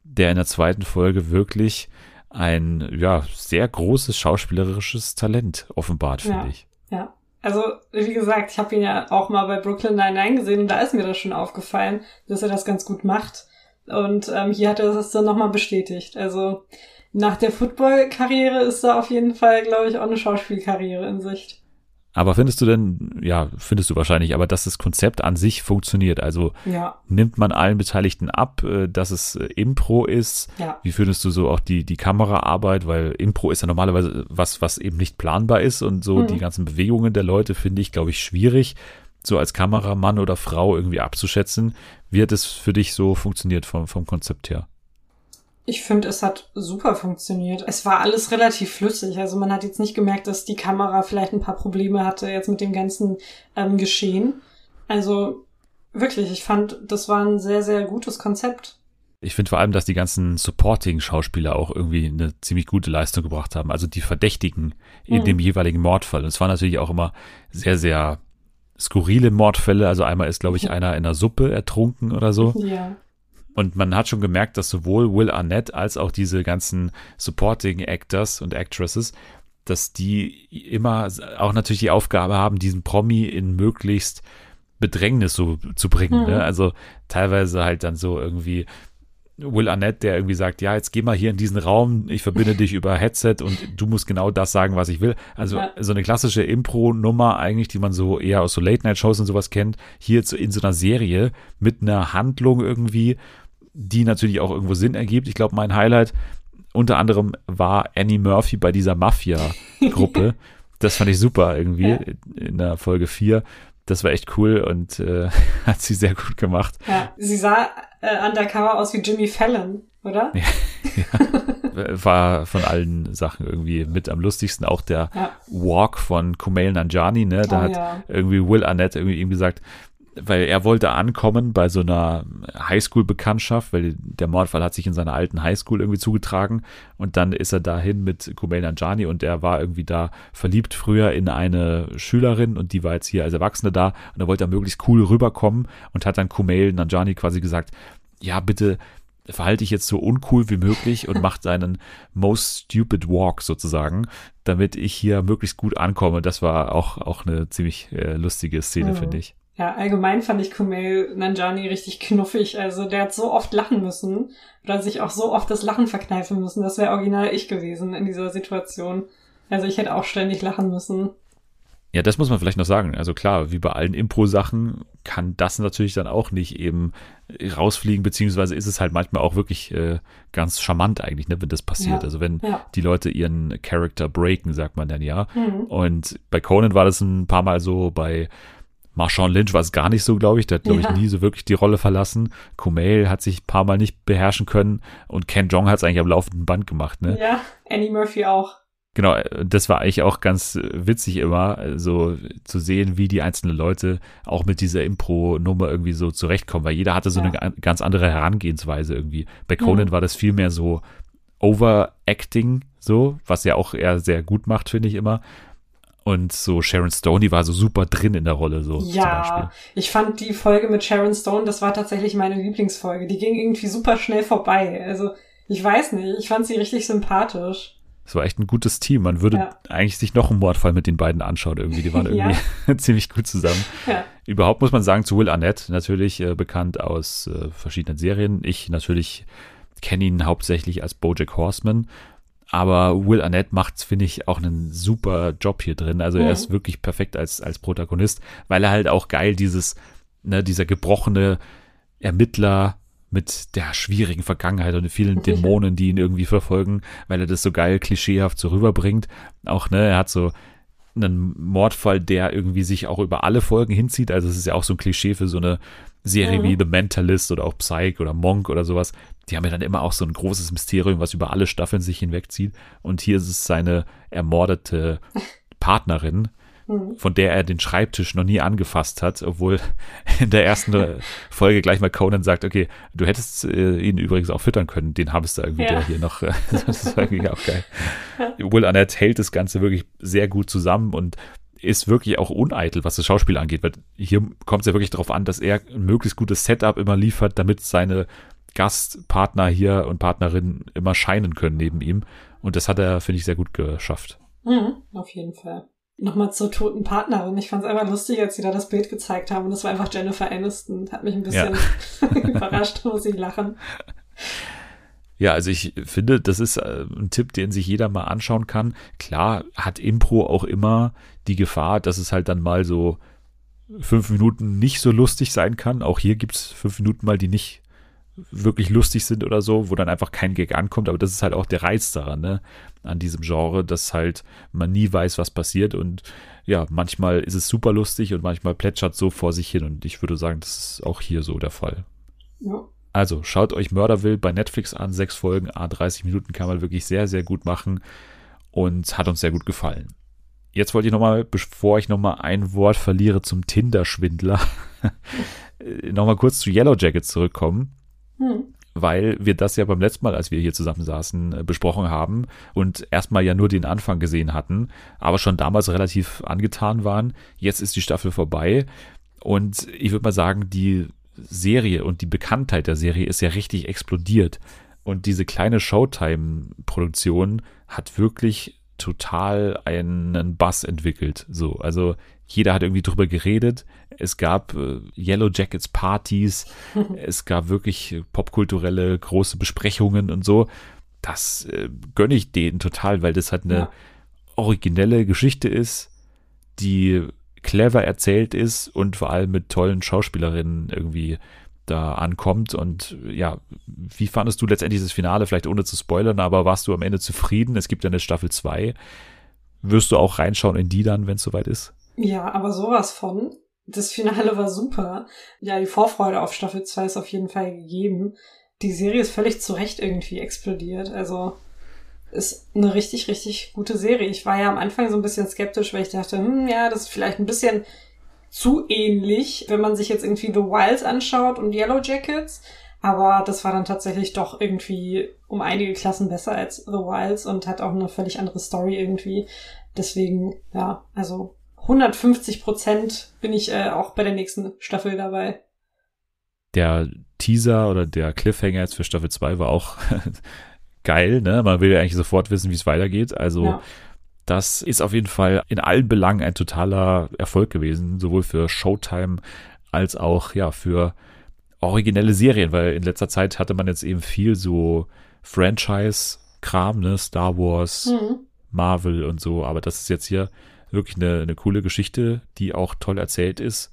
der in der zweiten Folge wirklich ein ja sehr großes schauspielerisches Talent offenbart, finde ja, ich. Ja. Also, wie gesagt, ich habe ihn ja auch mal bei Brooklyn Nine-Nine gesehen und da ist mir das schon aufgefallen, dass er das ganz gut macht. Und ähm, hier hat er das dann nochmal bestätigt. Also nach der Football-Karriere ist da auf jeden Fall, glaube ich, auch eine Schauspielkarriere in Sicht. Aber findest du denn, ja, findest du wahrscheinlich, aber dass das Konzept an sich funktioniert? Also ja. nimmt man allen Beteiligten ab, äh, dass es äh, Impro ist? Ja. Wie findest du so auch die, die Kameraarbeit? Weil Impro ist ja normalerweise was, was eben nicht planbar ist und so mhm. die ganzen Bewegungen der Leute finde ich, glaube ich, schwierig, so als Kameramann oder Frau irgendwie abzuschätzen. Wie hat es für dich so funktioniert vom, vom Konzept her? Ich finde, es hat super funktioniert. Es war alles relativ flüssig. Also man hat jetzt nicht gemerkt, dass die Kamera vielleicht ein paar Probleme hatte jetzt mit dem ganzen ähm, Geschehen. Also wirklich, ich fand, das war ein sehr, sehr gutes Konzept. Ich finde vor allem, dass die ganzen Supporting-Schauspieler auch irgendwie eine ziemlich gute Leistung gebracht haben. Also die Verdächtigen in mhm. dem jeweiligen Mordfall. Und es waren natürlich auch immer sehr, sehr skurrile Mordfälle. Also einmal ist, glaube ich, einer in der Suppe ertrunken oder so. Ja. Und man hat schon gemerkt, dass sowohl Will Arnett als auch diese ganzen Supporting Actors und Actresses, dass die immer auch natürlich die Aufgabe haben, diesen Promi in möglichst Bedrängnis so zu bringen. Mhm. Ne? Also teilweise halt dann so irgendwie Will Arnett, der irgendwie sagt, ja, jetzt geh mal hier in diesen Raum, ich verbinde dich über Headset und du musst genau das sagen, was ich will. Also ja. so eine klassische Impro-Nummer eigentlich, die man so eher aus so Late-Night-Shows und sowas kennt, hier in so einer Serie mit einer Handlung irgendwie die natürlich auch irgendwo Sinn ergibt. Ich glaube, mein Highlight unter anderem war Annie Murphy bei dieser Mafia-Gruppe. das fand ich super irgendwie ja. in der Folge 4. Das war echt cool und äh, hat sie sehr gut gemacht. Ja, sie sah äh, undercover aus wie Jimmy Fallon, oder? Ja, ja. War von allen Sachen irgendwie mit am lustigsten. Auch der ja. Walk von Kumail Nanjani, ne? Da oh, hat irgendwie Will Arnett irgendwie ihm gesagt, weil er wollte ankommen bei so einer Highschool-Bekanntschaft, weil der Mordfall hat sich in seiner alten Highschool irgendwie zugetragen und dann ist er dahin mit Kumail Nanjani und er war irgendwie da verliebt früher in eine Schülerin und die war jetzt hier als Erwachsene da und er wollte da möglichst cool rüberkommen und hat dann Kumail Nanjani quasi gesagt, ja bitte verhalte dich jetzt so uncool wie möglich und mach seinen most stupid walk sozusagen, damit ich hier möglichst gut ankomme. Das war auch, auch eine ziemlich äh, lustige Szene, mhm. finde ich. Ja, allgemein fand ich Kumail Nanjani richtig knuffig. Also der hat so oft lachen müssen oder sich auch so oft das Lachen verkneifen müssen. Das wäre original ich gewesen in dieser Situation. Also ich hätte auch ständig lachen müssen. Ja, das muss man vielleicht noch sagen. Also klar, wie bei allen Impro-Sachen kann das natürlich dann auch nicht eben rausfliegen, beziehungsweise ist es halt manchmal auch wirklich äh, ganz charmant eigentlich, ne, wenn das passiert. Ja, also wenn ja. die Leute ihren Character breaken, sagt man dann ja. Mhm. Und bei Conan war das ein paar Mal so, bei Marshawn Lynch war es gar nicht so, glaube ich. Der hat, glaube ja. ich, nie so wirklich die Rolle verlassen. Kumail hat sich ein paar Mal nicht beherrschen können und Ken Jong hat es eigentlich am laufenden Band gemacht, ne? Ja, Annie Murphy auch. Genau, das war eigentlich auch ganz witzig immer, so zu sehen, wie die einzelnen Leute auch mit dieser Impro-Nummer irgendwie so zurechtkommen, weil jeder hatte so ja. eine ganz andere Herangehensweise irgendwie. Bei Conan mhm. war das viel mehr so Overacting, so, was ja auch er sehr gut macht, finde ich immer. Und so Sharon Stone, die war so super drin in der Rolle, so. Ja, ich fand die Folge mit Sharon Stone, das war tatsächlich meine Lieblingsfolge. Die ging irgendwie super schnell vorbei. Also, ich weiß nicht, ich fand sie richtig sympathisch. Es war echt ein gutes Team. Man würde ja. eigentlich sich noch einen Mordfall mit den beiden anschauen irgendwie. Die waren irgendwie ja. ziemlich gut zusammen. Ja. Überhaupt muss man sagen, zu Will Arnett, natürlich äh, bekannt aus äh, verschiedenen Serien. Ich natürlich kenne ihn hauptsächlich als Bojack Horseman. Aber Will Arnett macht, finde ich, auch einen super Job hier drin. Also mhm. er ist wirklich perfekt als, als Protagonist, weil er halt auch geil dieses ne, dieser gebrochene Ermittler mit der schwierigen Vergangenheit und vielen Dämonen, die ihn irgendwie verfolgen, weil er das so geil klischeehaft so rüberbringt. Auch, ne, er hat so einen Mordfall, der irgendwie sich auch über alle Folgen hinzieht. Also es ist ja auch so ein Klischee für so eine Serie mhm. wie The Mentalist oder auch Psych oder Monk oder sowas. Die haben ja dann immer auch so ein großes Mysterium, was über alle Staffeln sich hinwegzieht. Und hier ist es seine ermordete Partnerin, Mhm. von der er den Schreibtisch noch nie angefasst hat, obwohl in der ersten Folge gleich mal Conan sagt, okay, du hättest äh, ihn übrigens auch füttern können, den Hamster irgendwie, ja. der hier noch, äh, das war irgendwie auch geil. Will Arnett hält das Ganze wirklich sehr gut zusammen und ist wirklich auch uneitel, was das Schauspiel angeht, weil hier kommt es ja wirklich darauf an, dass er ein möglichst gutes Setup immer liefert, damit seine Gastpartner hier und Partnerinnen immer scheinen können neben ihm. Und das hat er, finde ich, sehr gut geschafft. Mhm, auf jeden Fall. Nochmal zur toten Partnerin. Ich fand es einfach lustig, als sie da das Bild gezeigt haben. Und das war einfach Jennifer Aniston. Hat mich ein bisschen ja. überrascht, muss ich lachen. Ja, also ich finde, das ist äh, ein Tipp, den sich jeder mal anschauen kann. Klar hat Impro auch immer die Gefahr, dass es halt dann mal so fünf Minuten nicht so lustig sein kann. Auch hier gibt es fünf Minuten mal, die nicht wirklich lustig sind oder so, wo dann einfach kein Gag ankommt. Aber das ist halt auch der Reiz daran, ne? An diesem Genre, dass halt man nie weiß, was passiert. Und ja, manchmal ist es super lustig und manchmal plätschert so vor sich hin. Und ich würde sagen, das ist auch hier so der Fall. Ja. Also schaut euch Mörderwill bei Netflix an. Sechs Folgen, a 30 Minuten kann man wirklich sehr, sehr gut machen und hat uns sehr gut gefallen. Jetzt wollte ich nochmal, bevor ich nochmal ein Wort verliere zum Tinder-Schwindler, nochmal kurz zu Yellow Jacket zurückkommen. Hm. Weil wir das ja beim letzten Mal, als wir hier zusammen saßen, äh, besprochen haben und erstmal ja nur den Anfang gesehen hatten, aber schon damals relativ angetan waren. Jetzt ist die Staffel vorbei und ich würde mal sagen, die Serie und die Bekanntheit der Serie ist ja richtig explodiert. Und diese kleine Showtime-Produktion hat wirklich total einen Bass entwickelt. So, also jeder hat irgendwie drüber geredet. Es gab äh, Yellow Jackets Partys. es gab wirklich popkulturelle große Besprechungen und so. Das äh, gönne ich denen total, weil das halt eine ja. originelle Geschichte ist, die clever erzählt ist und vor allem mit tollen Schauspielerinnen irgendwie da ankommt. Und ja, wie fandest du letztendlich das Finale? Vielleicht ohne zu spoilern, aber warst du am Ende zufrieden? Es gibt ja eine Staffel 2. Wirst du auch reinschauen in die dann, wenn es soweit ist? Ja, aber sowas von. Das Finale war super. Ja, die Vorfreude auf Staffel 2 ist auf jeden Fall gegeben. Die Serie ist völlig zu Recht irgendwie explodiert. Also ist eine richtig, richtig gute Serie. Ich war ja am Anfang so ein bisschen skeptisch, weil ich dachte, hm, ja, das ist vielleicht ein bisschen zu ähnlich, wenn man sich jetzt irgendwie The Wilds anschaut und Yellow Jackets. Aber das war dann tatsächlich doch irgendwie um einige Klassen besser als The Wilds und hat auch eine völlig andere Story irgendwie. Deswegen, ja, also 150 Prozent bin ich äh, auch bei der nächsten Staffel dabei. Der Teaser oder der Cliffhanger jetzt für Staffel 2 war auch geil, ne? Man will ja eigentlich sofort wissen, wie es weitergeht. Also ja. das ist auf jeden Fall in allen Belangen ein totaler Erfolg gewesen, sowohl für Showtime als auch ja für originelle Serien, weil in letzter Zeit hatte man jetzt eben viel so Franchise-Kram, ne? Star Wars, mhm. Marvel und so, aber das ist jetzt hier wirklich eine, eine coole Geschichte, die auch toll erzählt ist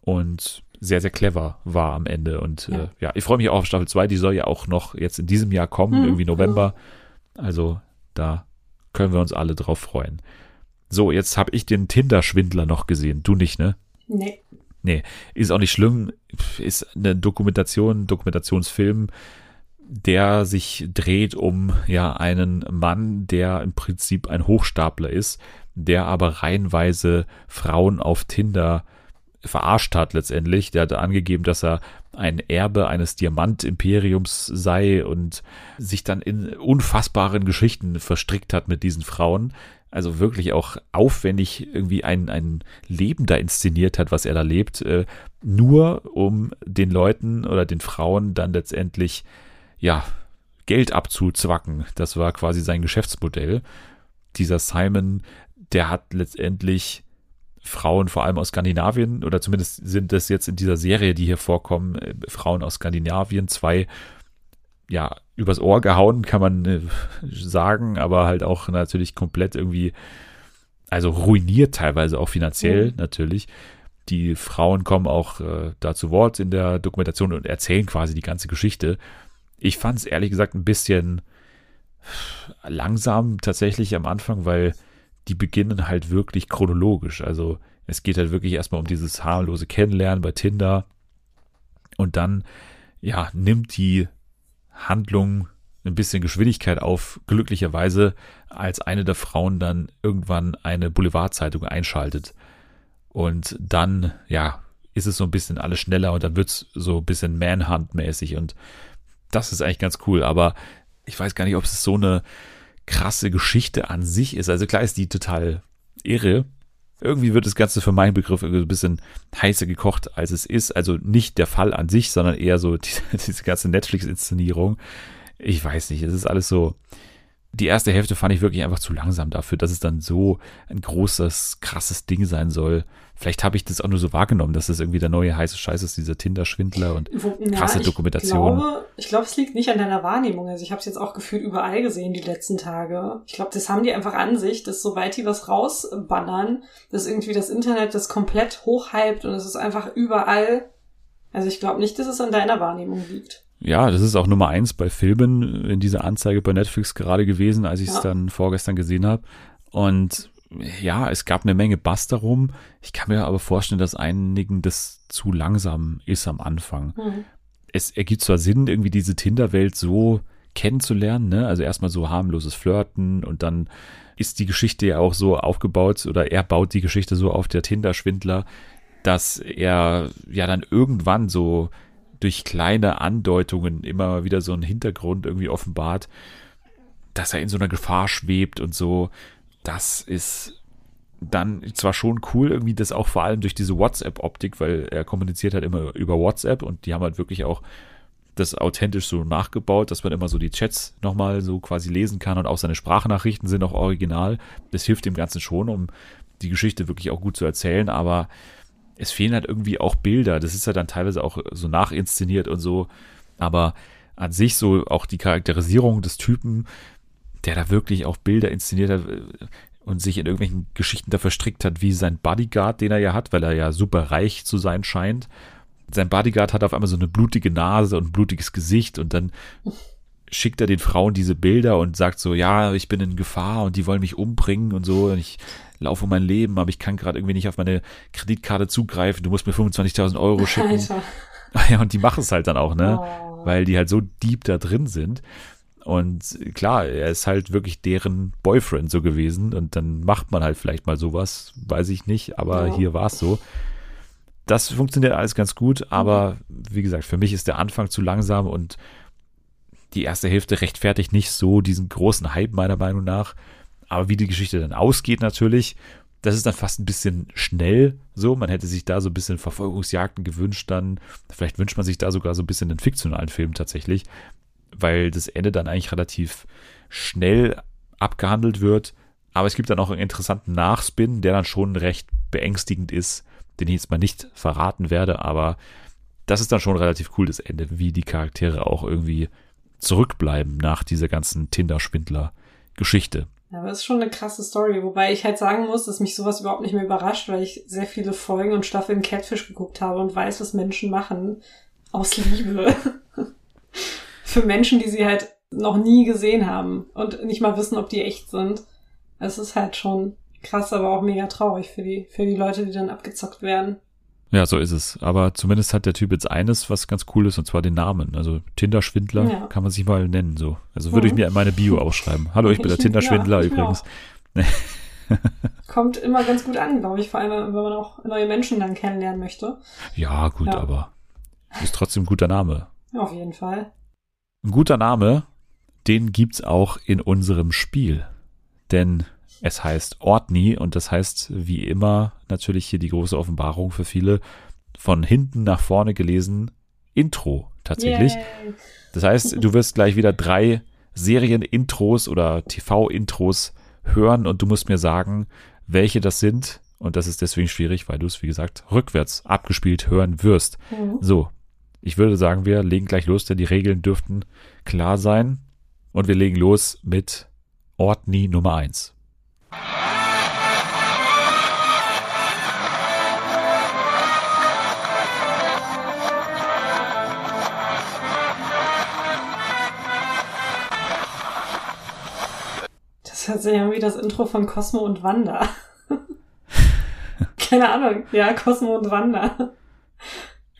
und sehr, sehr clever war am Ende. Und ja, äh, ja ich freue mich auch auf Staffel 2, die soll ja auch noch jetzt in diesem Jahr kommen, hm. irgendwie November. Also da können wir uns alle drauf freuen. So, jetzt habe ich den Tinder-Schwindler noch gesehen. Du nicht, ne? Nee. Nee, ist auch nicht schlimm. Ist eine Dokumentation, Dokumentationsfilm, der sich dreht um ja einen Mann, der im Prinzip ein Hochstapler ist, der aber reihenweise Frauen auf Tinder verarscht hat letztendlich. Der hatte angegeben, dass er ein Erbe eines Diamantimperiums sei und sich dann in unfassbaren Geschichten verstrickt hat mit diesen Frauen. Also wirklich auch aufwendig irgendwie ein, ein Leben da inszeniert hat, was er da lebt, äh, nur um den Leuten oder den Frauen dann letztendlich, ja, Geld abzuzwacken. Das war quasi sein Geschäftsmodell. Dieser Simon der hat letztendlich Frauen vor allem aus Skandinavien, oder zumindest sind das jetzt in dieser Serie, die hier vorkommen, äh, Frauen aus Skandinavien, zwei, ja, übers Ohr gehauen, kann man äh, sagen, aber halt auch natürlich komplett irgendwie, also ruiniert teilweise auch finanziell mhm. natürlich. Die Frauen kommen auch äh, da zu Wort in der Dokumentation und erzählen quasi die ganze Geschichte. Ich fand es ehrlich gesagt ein bisschen langsam tatsächlich am Anfang, weil die beginnen halt wirklich chronologisch. Also es geht halt wirklich erstmal um dieses harmlose Kennenlernen bei Tinder. Und dann, ja, nimmt die Handlung ein bisschen Geschwindigkeit auf, glücklicherweise, als eine der Frauen dann irgendwann eine Boulevardzeitung einschaltet. Und dann, ja, ist es so ein bisschen alles schneller und dann wird es so ein bisschen Manhunt-mäßig und das ist eigentlich ganz cool, aber ich weiß gar nicht, ob es so eine krasse Geschichte an sich ist. Also klar ist die total irre. Irgendwie wird das Ganze für meinen Begriff ein bisschen heißer gekocht, als es ist. Also nicht der Fall an sich, sondern eher so die, diese ganze Netflix-Inszenierung. Ich weiß nicht, es ist alles so, die erste Hälfte fand ich wirklich einfach zu langsam dafür, dass es dann so ein großes, krasses Ding sein soll. Vielleicht habe ich das auch nur so wahrgenommen, dass das irgendwie der neue heiße Scheiß ist, dieser Tinder-Schwindler und krasse ja, Dokumentation. Ich glaube, ich glaube, es liegt nicht an deiner Wahrnehmung. Also ich habe es jetzt auch gefühlt überall gesehen die letzten Tage. Ich glaube, das haben die einfach an sich, dass sobald die was rausballern, dass irgendwie das Internet das komplett hochhypt und es ist einfach überall. Also ich glaube nicht, dass es an deiner Wahrnehmung liegt ja, das ist auch Nummer eins bei Filmen in dieser Anzeige bei Netflix gerade gewesen, als ich es ja. dann vorgestern gesehen habe. Und ja, es gab eine Menge Bass darum. Ich kann mir aber vorstellen, dass einigen das zu langsam ist am Anfang. Mhm. Es ergibt zwar Sinn, irgendwie diese Tinder-Welt so kennenzulernen, ne? Also erstmal so harmloses Flirten und dann ist die Geschichte ja auch so aufgebaut oder er baut die Geschichte so auf der Tinder-Schwindler, dass er ja dann irgendwann so durch kleine Andeutungen immer wieder so einen Hintergrund irgendwie offenbart, dass er in so einer Gefahr schwebt und so. Das ist dann zwar schon cool, irgendwie das auch vor allem durch diese WhatsApp-Optik, weil er kommuniziert halt immer über WhatsApp und die haben halt wirklich auch das authentisch so nachgebaut, dass man immer so die Chats nochmal so quasi lesen kann und auch seine Sprachnachrichten sind auch original. Das hilft dem Ganzen schon, um die Geschichte wirklich auch gut zu erzählen, aber es fehlen halt irgendwie auch Bilder. Das ist ja dann teilweise auch so nachinszeniert und so. Aber an sich so auch die Charakterisierung des Typen, der da wirklich auch Bilder inszeniert hat äh, und sich in irgendwelchen Geschichten da verstrickt hat, wie sein Bodyguard, den er ja hat, weil er ja super reich zu sein scheint. Sein Bodyguard hat auf einmal so eine blutige Nase und ein blutiges Gesicht und dann schickt er den Frauen diese Bilder und sagt so, ja, ich bin in Gefahr und die wollen mich umbringen und so und ich laufe um mein Leben, aber ich kann gerade irgendwie nicht auf meine Kreditkarte zugreifen, du musst mir 25.000 Euro schicken. Alter. Ja, und die machen es halt dann auch, ne? Oh. Weil die halt so deep da drin sind. Und klar, er ist halt wirklich deren Boyfriend so gewesen und dann macht man halt vielleicht mal sowas, weiß ich nicht, aber ja. hier war es so. Das funktioniert alles ganz gut, aber wie gesagt, für mich ist der Anfang zu langsam und die erste Hälfte rechtfertigt nicht so diesen großen Hype meiner Meinung nach. Aber wie die Geschichte dann ausgeht natürlich, das ist dann fast ein bisschen schnell so. Man hätte sich da so ein bisschen Verfolgungsjagden gewünscht dann. Vielleicht wünscht man sich da sogar so ein bisschen einen fiktionalen Film tatsächlich, weil das Ende dann eigentlich relativ schnell abgehandelt wird. Aber es gibt dann auch einen interessanten Nachspin, der dann schon recht beängstigend ist, den ich jetzt mal nicht verraten werde. Aber das ist dann schon relativ cool, das Ende, wie die Charaktere auch irgendwie zurückbleiben nach dieser ganzen Tinder-Schwindler-Geschichte. Ja, aber das ist schon eine krasse Story, wobei ich halt sagen muss, dass mich sowas überhaupt nicht mehr überrascht, weil ich sehr viele Folgen und Staffeln Catfish geguckt habe und weiß, was Menschen machen aus Liebe. Für Menschen, die sie halt noch nie gesehen haben und nicht mal wissen, ob die echt sind. Es ist halt schon krass, aber auch mega traurig für die, für die Leute, die dann abgezockt werden. Ja, so ist es. Aber zumindest hat der Typ jetzt eines, was ganz cool ist, und zwar den Namen. Also Tinder-Schwindler ja. kann man sich mal nennen. So. Also würde mhm. ich mir in meine Bio aufschreiben. Hallo, ich bin der Tinder-Schwindler ja, übrigens. Kommt immer ganz gut an, glaube ich, vor allem, wenn man auch neue Menschen dann kennenlernen möchte. Ja, gut, ja. aber ist trotzdem ein guter Name. Auf jeden Fall. Ein guter Name, den gibt's auch in unserem Spiel. Denn es heißt Ortni und das heißt wie immer natürlich hier die große Offenbarung für viele von hinten nach vorne gelesen Intro tatsächlich. Yay. Das heißt, du wirst gleich wieder drei Serien-Intros oder TV-Intros hören und du musst mir sagen, welche das sind. Und das ist deswegen schwierig, weil du es, wie gesagt, rückwärts abgespielt hören wirst. Mhm. So, ich würde sagen, wir legen gleich los, denn die Regeln dürften klar sein. Und wir legen los mit Ortni Nummer eins. Das hört sich an wie das Intro von Cosmo und Wanda. Keine Ahnung. Ja, Cosmo und Wanda.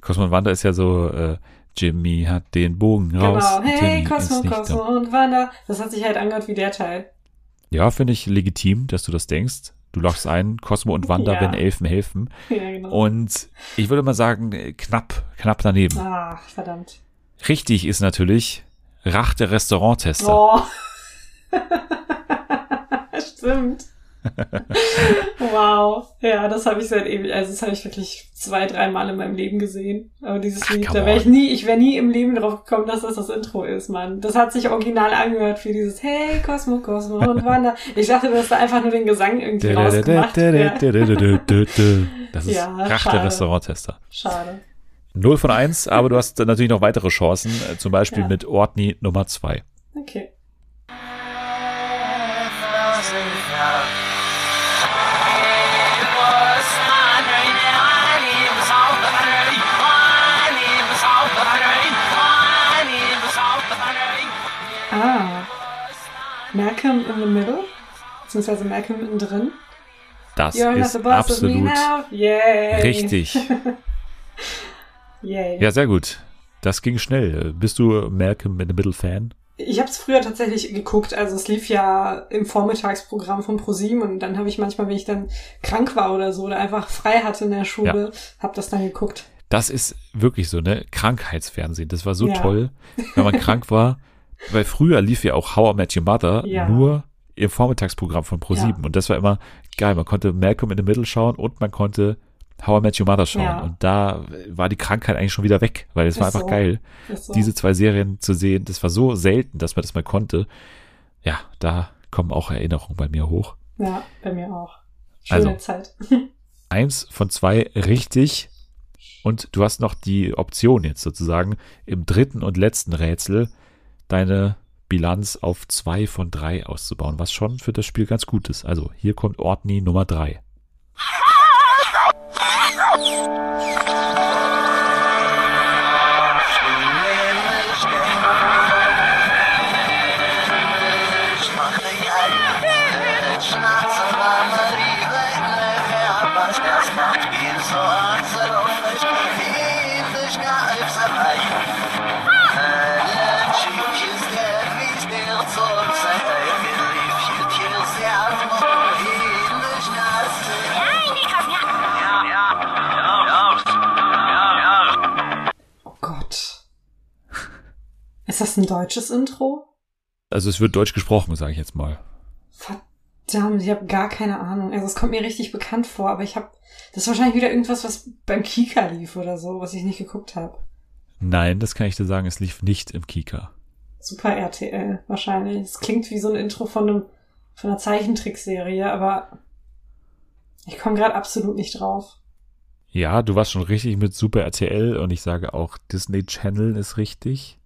Cosmo und Wanda ist ja so, äh, Jimmy hat den Bogen raus. Genau. Hey, Timmy Cosmo, Cosmo und Wanda. Das hat sich halt angehört wie der Teil. Ja, finde ich legitim, dass du das denkst. Du lochst ein, Cosmo und Wanda, Ja. wenn Elfen helfen. Ja, genau. Und ich würde mal sagen, äh, knapp, knapp daneben. Ach, verdammt. Richtig ist natürlich Rach der Restauranttester. Oh. Stimmt. wow. Ja, das habe ich seit ewig, also das habe ich wirklich zwei, dreimal in meinem Leben gesehen. Aber dieses Ach, Lied, da wäre ich nie, ich wäre nie im Leben drauf gekommen, dass das das Intro ist, Mann. Das hat sich original angehört für dieses Hey, Cosmo, Cosmo und Wanda. Ich dachte, dass da einfach nur den Gesang irgendwie rausgemacht. Das ist Ja, der. Restauranttester. Schade. 0 von 1, aber du hast natürlich noch weitere Chancen, äh, zum Beispiel Ja. mit Ortney Nummer 2. Okay. Malcolm in the Middle? Beziehungsweise Malcolm mittendrin? Das You're ist absolut richtig. Yay. Ja, sehr gut. Das ging schnell. Bist du Malcolm in the Middle Fan? Ich habe es früher tatsächlich geguckt, also es lief ja im Vormittagsprogramm von ProSieben und dann habe ich manchmal, wenn ich dann krank war oder so oder einfach frei hatte in der Schule, hab das dann geguckt. Das ist wirklich so, ne? Krankheitsfernsehen. Das war so Ja. toll, wenn man krank war. Weil früher lief ja auch How I Met Your Mother Ja. nur im Vormittagsprogramm von Pro7. Und das war immer geil. Man konnte Malcolm in the Middle schauen und man konnte How I Met Your Mother schauen. Ja. Und da war die Krankheit eigentlich schon wieder weg, weil es war einfach so. geil, so. diese zwei Serien zu sehen. Das war so selten, dass man das mal konnte. Ja, da kommen auch Erinnerungen bei mir hoch. ja, bei mir auch. Schöne Also. Zeit. Eins von zwei richtig. Und du hast noch die Option jetzt sozusagen im dritten und letzten Rätsel deine Bilanz auf zwei von drei auszubauen, was schon für das Spiel ganz gut ist. Also hier kommt Ortney Nummer drei. Ist das ein deutsches Intro? Also es wird deutsch gesprochen, sage ich jetzt mal. Verdammt, ich habe gar keine Ahnung. Also es kommt mir richtig bekannt vor, aber ich habe das ist wahrscheinlich wieder irgendwas, was beim Kika lief oder so, was ich nicht geguckt habe. Nein, das kann ich dir sagen, es lief nicht im Kika. Super RTL wahrscheinlich. Es klingt wie so ein Intro von einem von einer Zeichentrickserie, aber ich komme gerade absolut nicht drauf. Ja, du warst schon richtig mit Super RTL und ich sage auch Disney Channel ist richtig.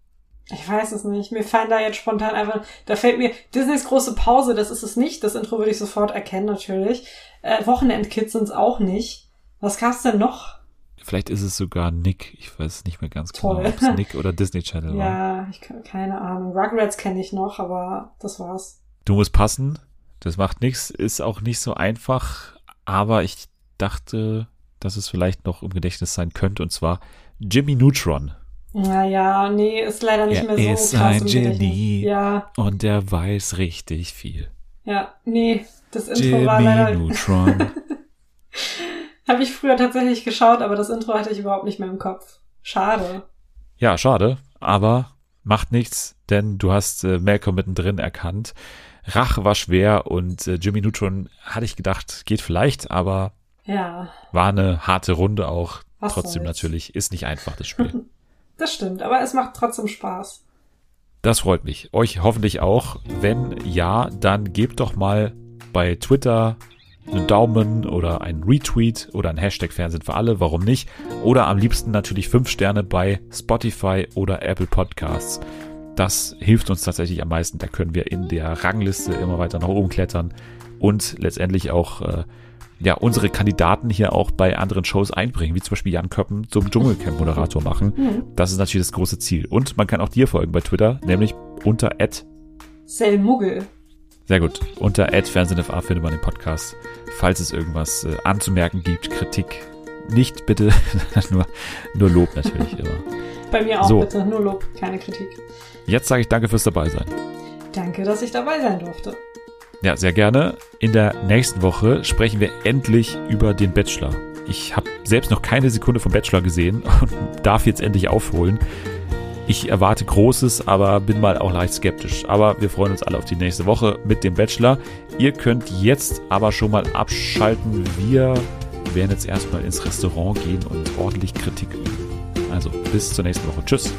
Ich weiß es nicht. Mir fallen da jetzt spontan einfach, da fällt mir Disneys große Pause, das ist es nicht. Das Intro würde ich sofort erkennen natürlich. Äh, Wochenendkids sind es auch nicht. Was gab's denn noch? Vielleicht ist es sogar Nick. Ich weiß nicht mehr ganz Toll. genau, ob es Nick oder Disney Channel war. Ja, ich keine Ahnung. Rugrats kenne ich noch, aber das war's. Du musst passen. Das macht nichts. Ist auch nicht so einfach. Aber ich dachte, dass es vielleicht noch im Gedächtnis sein könnte. Und zwar Jimmy Neutron. Naja, nee, ist leider nicht Er mehr so ist krass ein. Genie. Ja, Und der weiß richtig viel. ja, nee, das Intro war leider, Jimmy Neutron. habe ich früher tatsächlich geschaut, aber das Intro hatte ich überhaupt nicht mehr im Kopf. Schade. ja, schade. Aber macht nichts, denn du hast äh, Malcolm mittendrin erkannt. Rache war schwer und äh, Jimmy Neutron hatte ich gedacht, geht vielleicht, aber Ja, war eine harte Runde auch. Was Trotzdem soll's. natürlich ist nicht einfach das Spiel. das stimmt, aber es macht trotzdem Spaß. Das freut mich. Euch hoffentlich auch. Wenn ja, dann gebt doch mal bei Twitter einen Daumen oder einen Retweet oder ein Hashtag Fernsehen für alle. Warum nicht? Oder am liebsten natürlich fünf Sterne bei Spotify oder Apple Podcasts. Das hilft uns tatsächlich am meisten. Da können wir in der Rangliste immer weiter nach oben klettern und letztendlich auch äh, ja, unsere Kandidaten hier auch bei anderen Shows einbringen, wie zum Beispiel Jan Köppen zum Dschungelcamp-Moderator machen. Hm. Das ist natürlich das große Ziel. Und man kann auch dir folgen bei Twitter, nämlich unter Selmuggel. Sehr gut. Unter @fernsehnfa findet man den Podcast. Falls es irgendwas äh, anzumerken gibt, Kritik, nicht bitte, nur, nur Lob natürlich immer. Bei mir auch so. bitte, nur Lob, keine Kritik. Jetzt sage ich danke fürs Dabeisein. Danke, dass ich dabei sein durfte. Ja, sehr gerne. In der nächsten Woche sprechen wir endlich über den Bachelor. Ich habe selbst noch keine Sekunde vom Bachelor gesehen und darf jetzt endlich aufholen. Ich erwarte Großes, aber bin mal auch leicht skeptisch. Aber wir freuen uns alle auf die nächste Woche mit dem Bachelor. Ihr könnt jetzt aber schon mal abschalten. Wir werden jetzt erstmal ins Restaurant gehen und ordentlich Kritik üben. Also bis zur nächsten Woche. Tschüss.